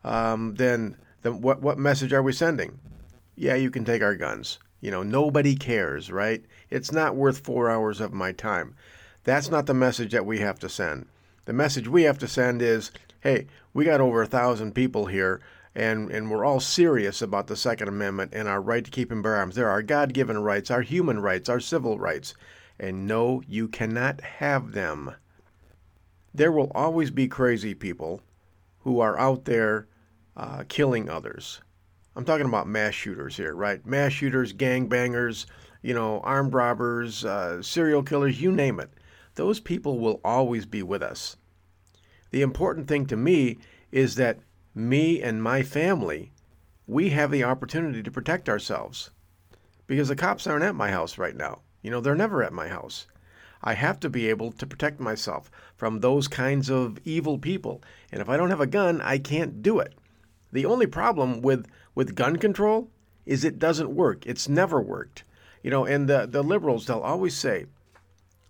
um, then then what what message are we sending? Yeah, you can take our guns. You know, nobody cares, right? It's not worth four hours of my time. That's not the message that we have to send. The message we have to send is hey, we got over a thousand people here, and, and we're all serious about the Second Amendment and our right to keep and bear arms. There are our God given rights, our human rights, our civil rights. And no, you cannot have them. There will always be crazy people who are out there uh, killing others. I'm talking about mass shooters here, right? Mass shooters, gangbangers, you know, armed robbers, uh, serial killers, you name it those people will always be with us. The important thing to me is that me and my family, we have the opportunity to protect ourselves. Because the cops aren't at my house right now. You know, they're never at my house. I have to be able to protect myself from those kinds of evil people. And if I don't have a gun, I can't do it. The only problem with, with gun control is it doesn't work. It's never worked. You know, and the, the liberals, they'll always say,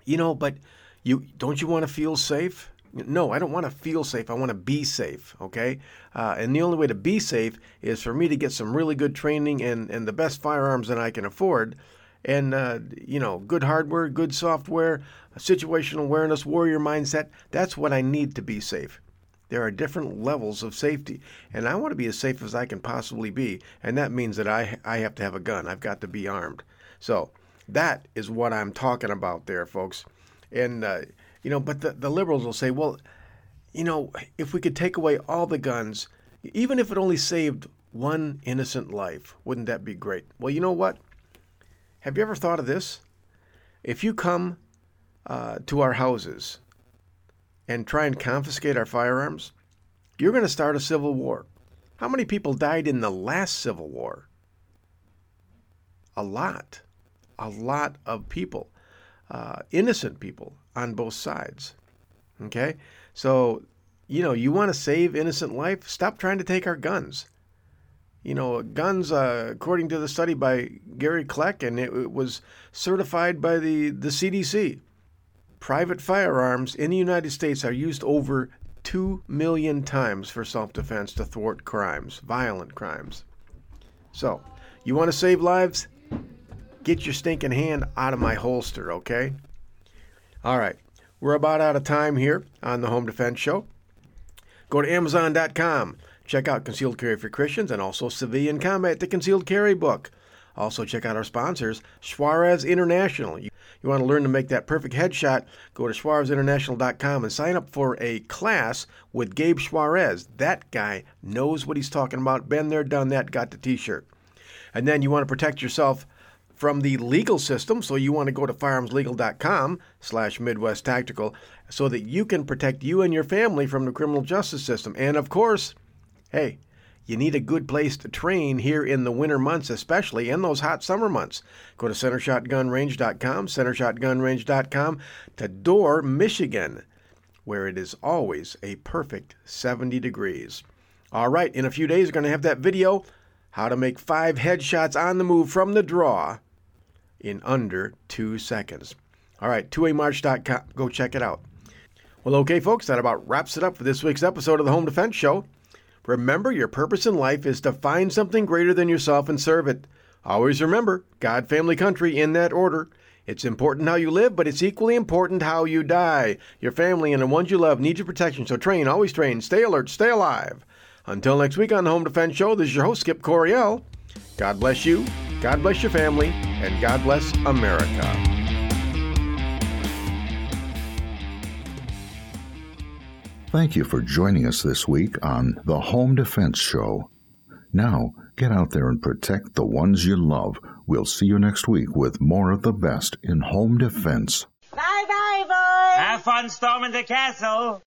you know, but you don't you want to feel safe? No, I don't want to feel safe. I want to be safe. Okay, uh, and the only way to be safe is for me to get some really good training and and the best firearms that I can afford, and uh, you know, good hardware, good software, situational awareness, warrior mindset. That's what I need to be safe. There are different levels of safety, and I want to be as safe as I can possibly be, and that means that I I have to have a gun. I've got to be armed. So that is what I'm talking about there, folks. And, uh, you know, but the, the liberals will say, well, you know, if we could take away all the guns, even if it only saved one innocent life, wouldn't that be great? Well, you know what? Have you ever thought of this? If you come uh, to our houses and try and confiscate our firearms, you're going to start a civil war. How many people died in the last civil war? A lot. A lot of people uh, innocent people on both sides. Okay? So, you know, you want to save innocent life? Stop trying to take our guns. You know, guns, uh, according to the study by Gary Kleck, and it, it was certified by the, the CDC, private firearms in the United States are used over 2 million times for self defense to thwart crimes, violent crimes. So, you want to save lives? Get your stinking hand out of my holster, okay? All right. We're about out of time here on the Home Defense Show. Go to Amazon.com. Check out Concealed Carry for Christians and also Civilian Combat, the Concealed Carry book. Also, check out our sponsors, Suarez International. You, you want to learn to make that perfect headshot? Go to SuarezInternational.com and sign up for a class with Gabe Suarez. That guy knows what he's talking about. Been there, done that, got the t shirt. And then you want to protect yourself from the legal system. So you want to go to firearmslegal.com slash Midwest Tactical so that you can protect you and your family from the criminal justice system. And of course, hey, you need a good place to train here in the winter months, especially in those hot summer months. Go to centershotgunrange.com, centershotgunrange.com to Dorr, Michigan, where it is always a perfect 70 degrees. All right, in a few days, we're going to have that video how to make five headshots on the move from the draw in under two seconds. All right, 2amarch.com. Go check it out. Well, okay, folks, that about wraps it up for this week's episode of the Home Defense Show. Remember, your purpose in life is to find something greater than yourself and serve it. Always remember God, family, country in that order. It's important how you live, but it's equally important how you die. Your family and the ones you love need your protection, so train, always train, stay alert, stay alive. Until next week on the Home Defense Show, this is your host, Skip Coryell. God bless you, God bless your family, and God bless America. Thank you for joining us this week on the Home Defense Show. Now, get out there and protect the ones you love. We'll see you next week with more of the best in home defense. Bye bye, boys! Have fun storming the castle!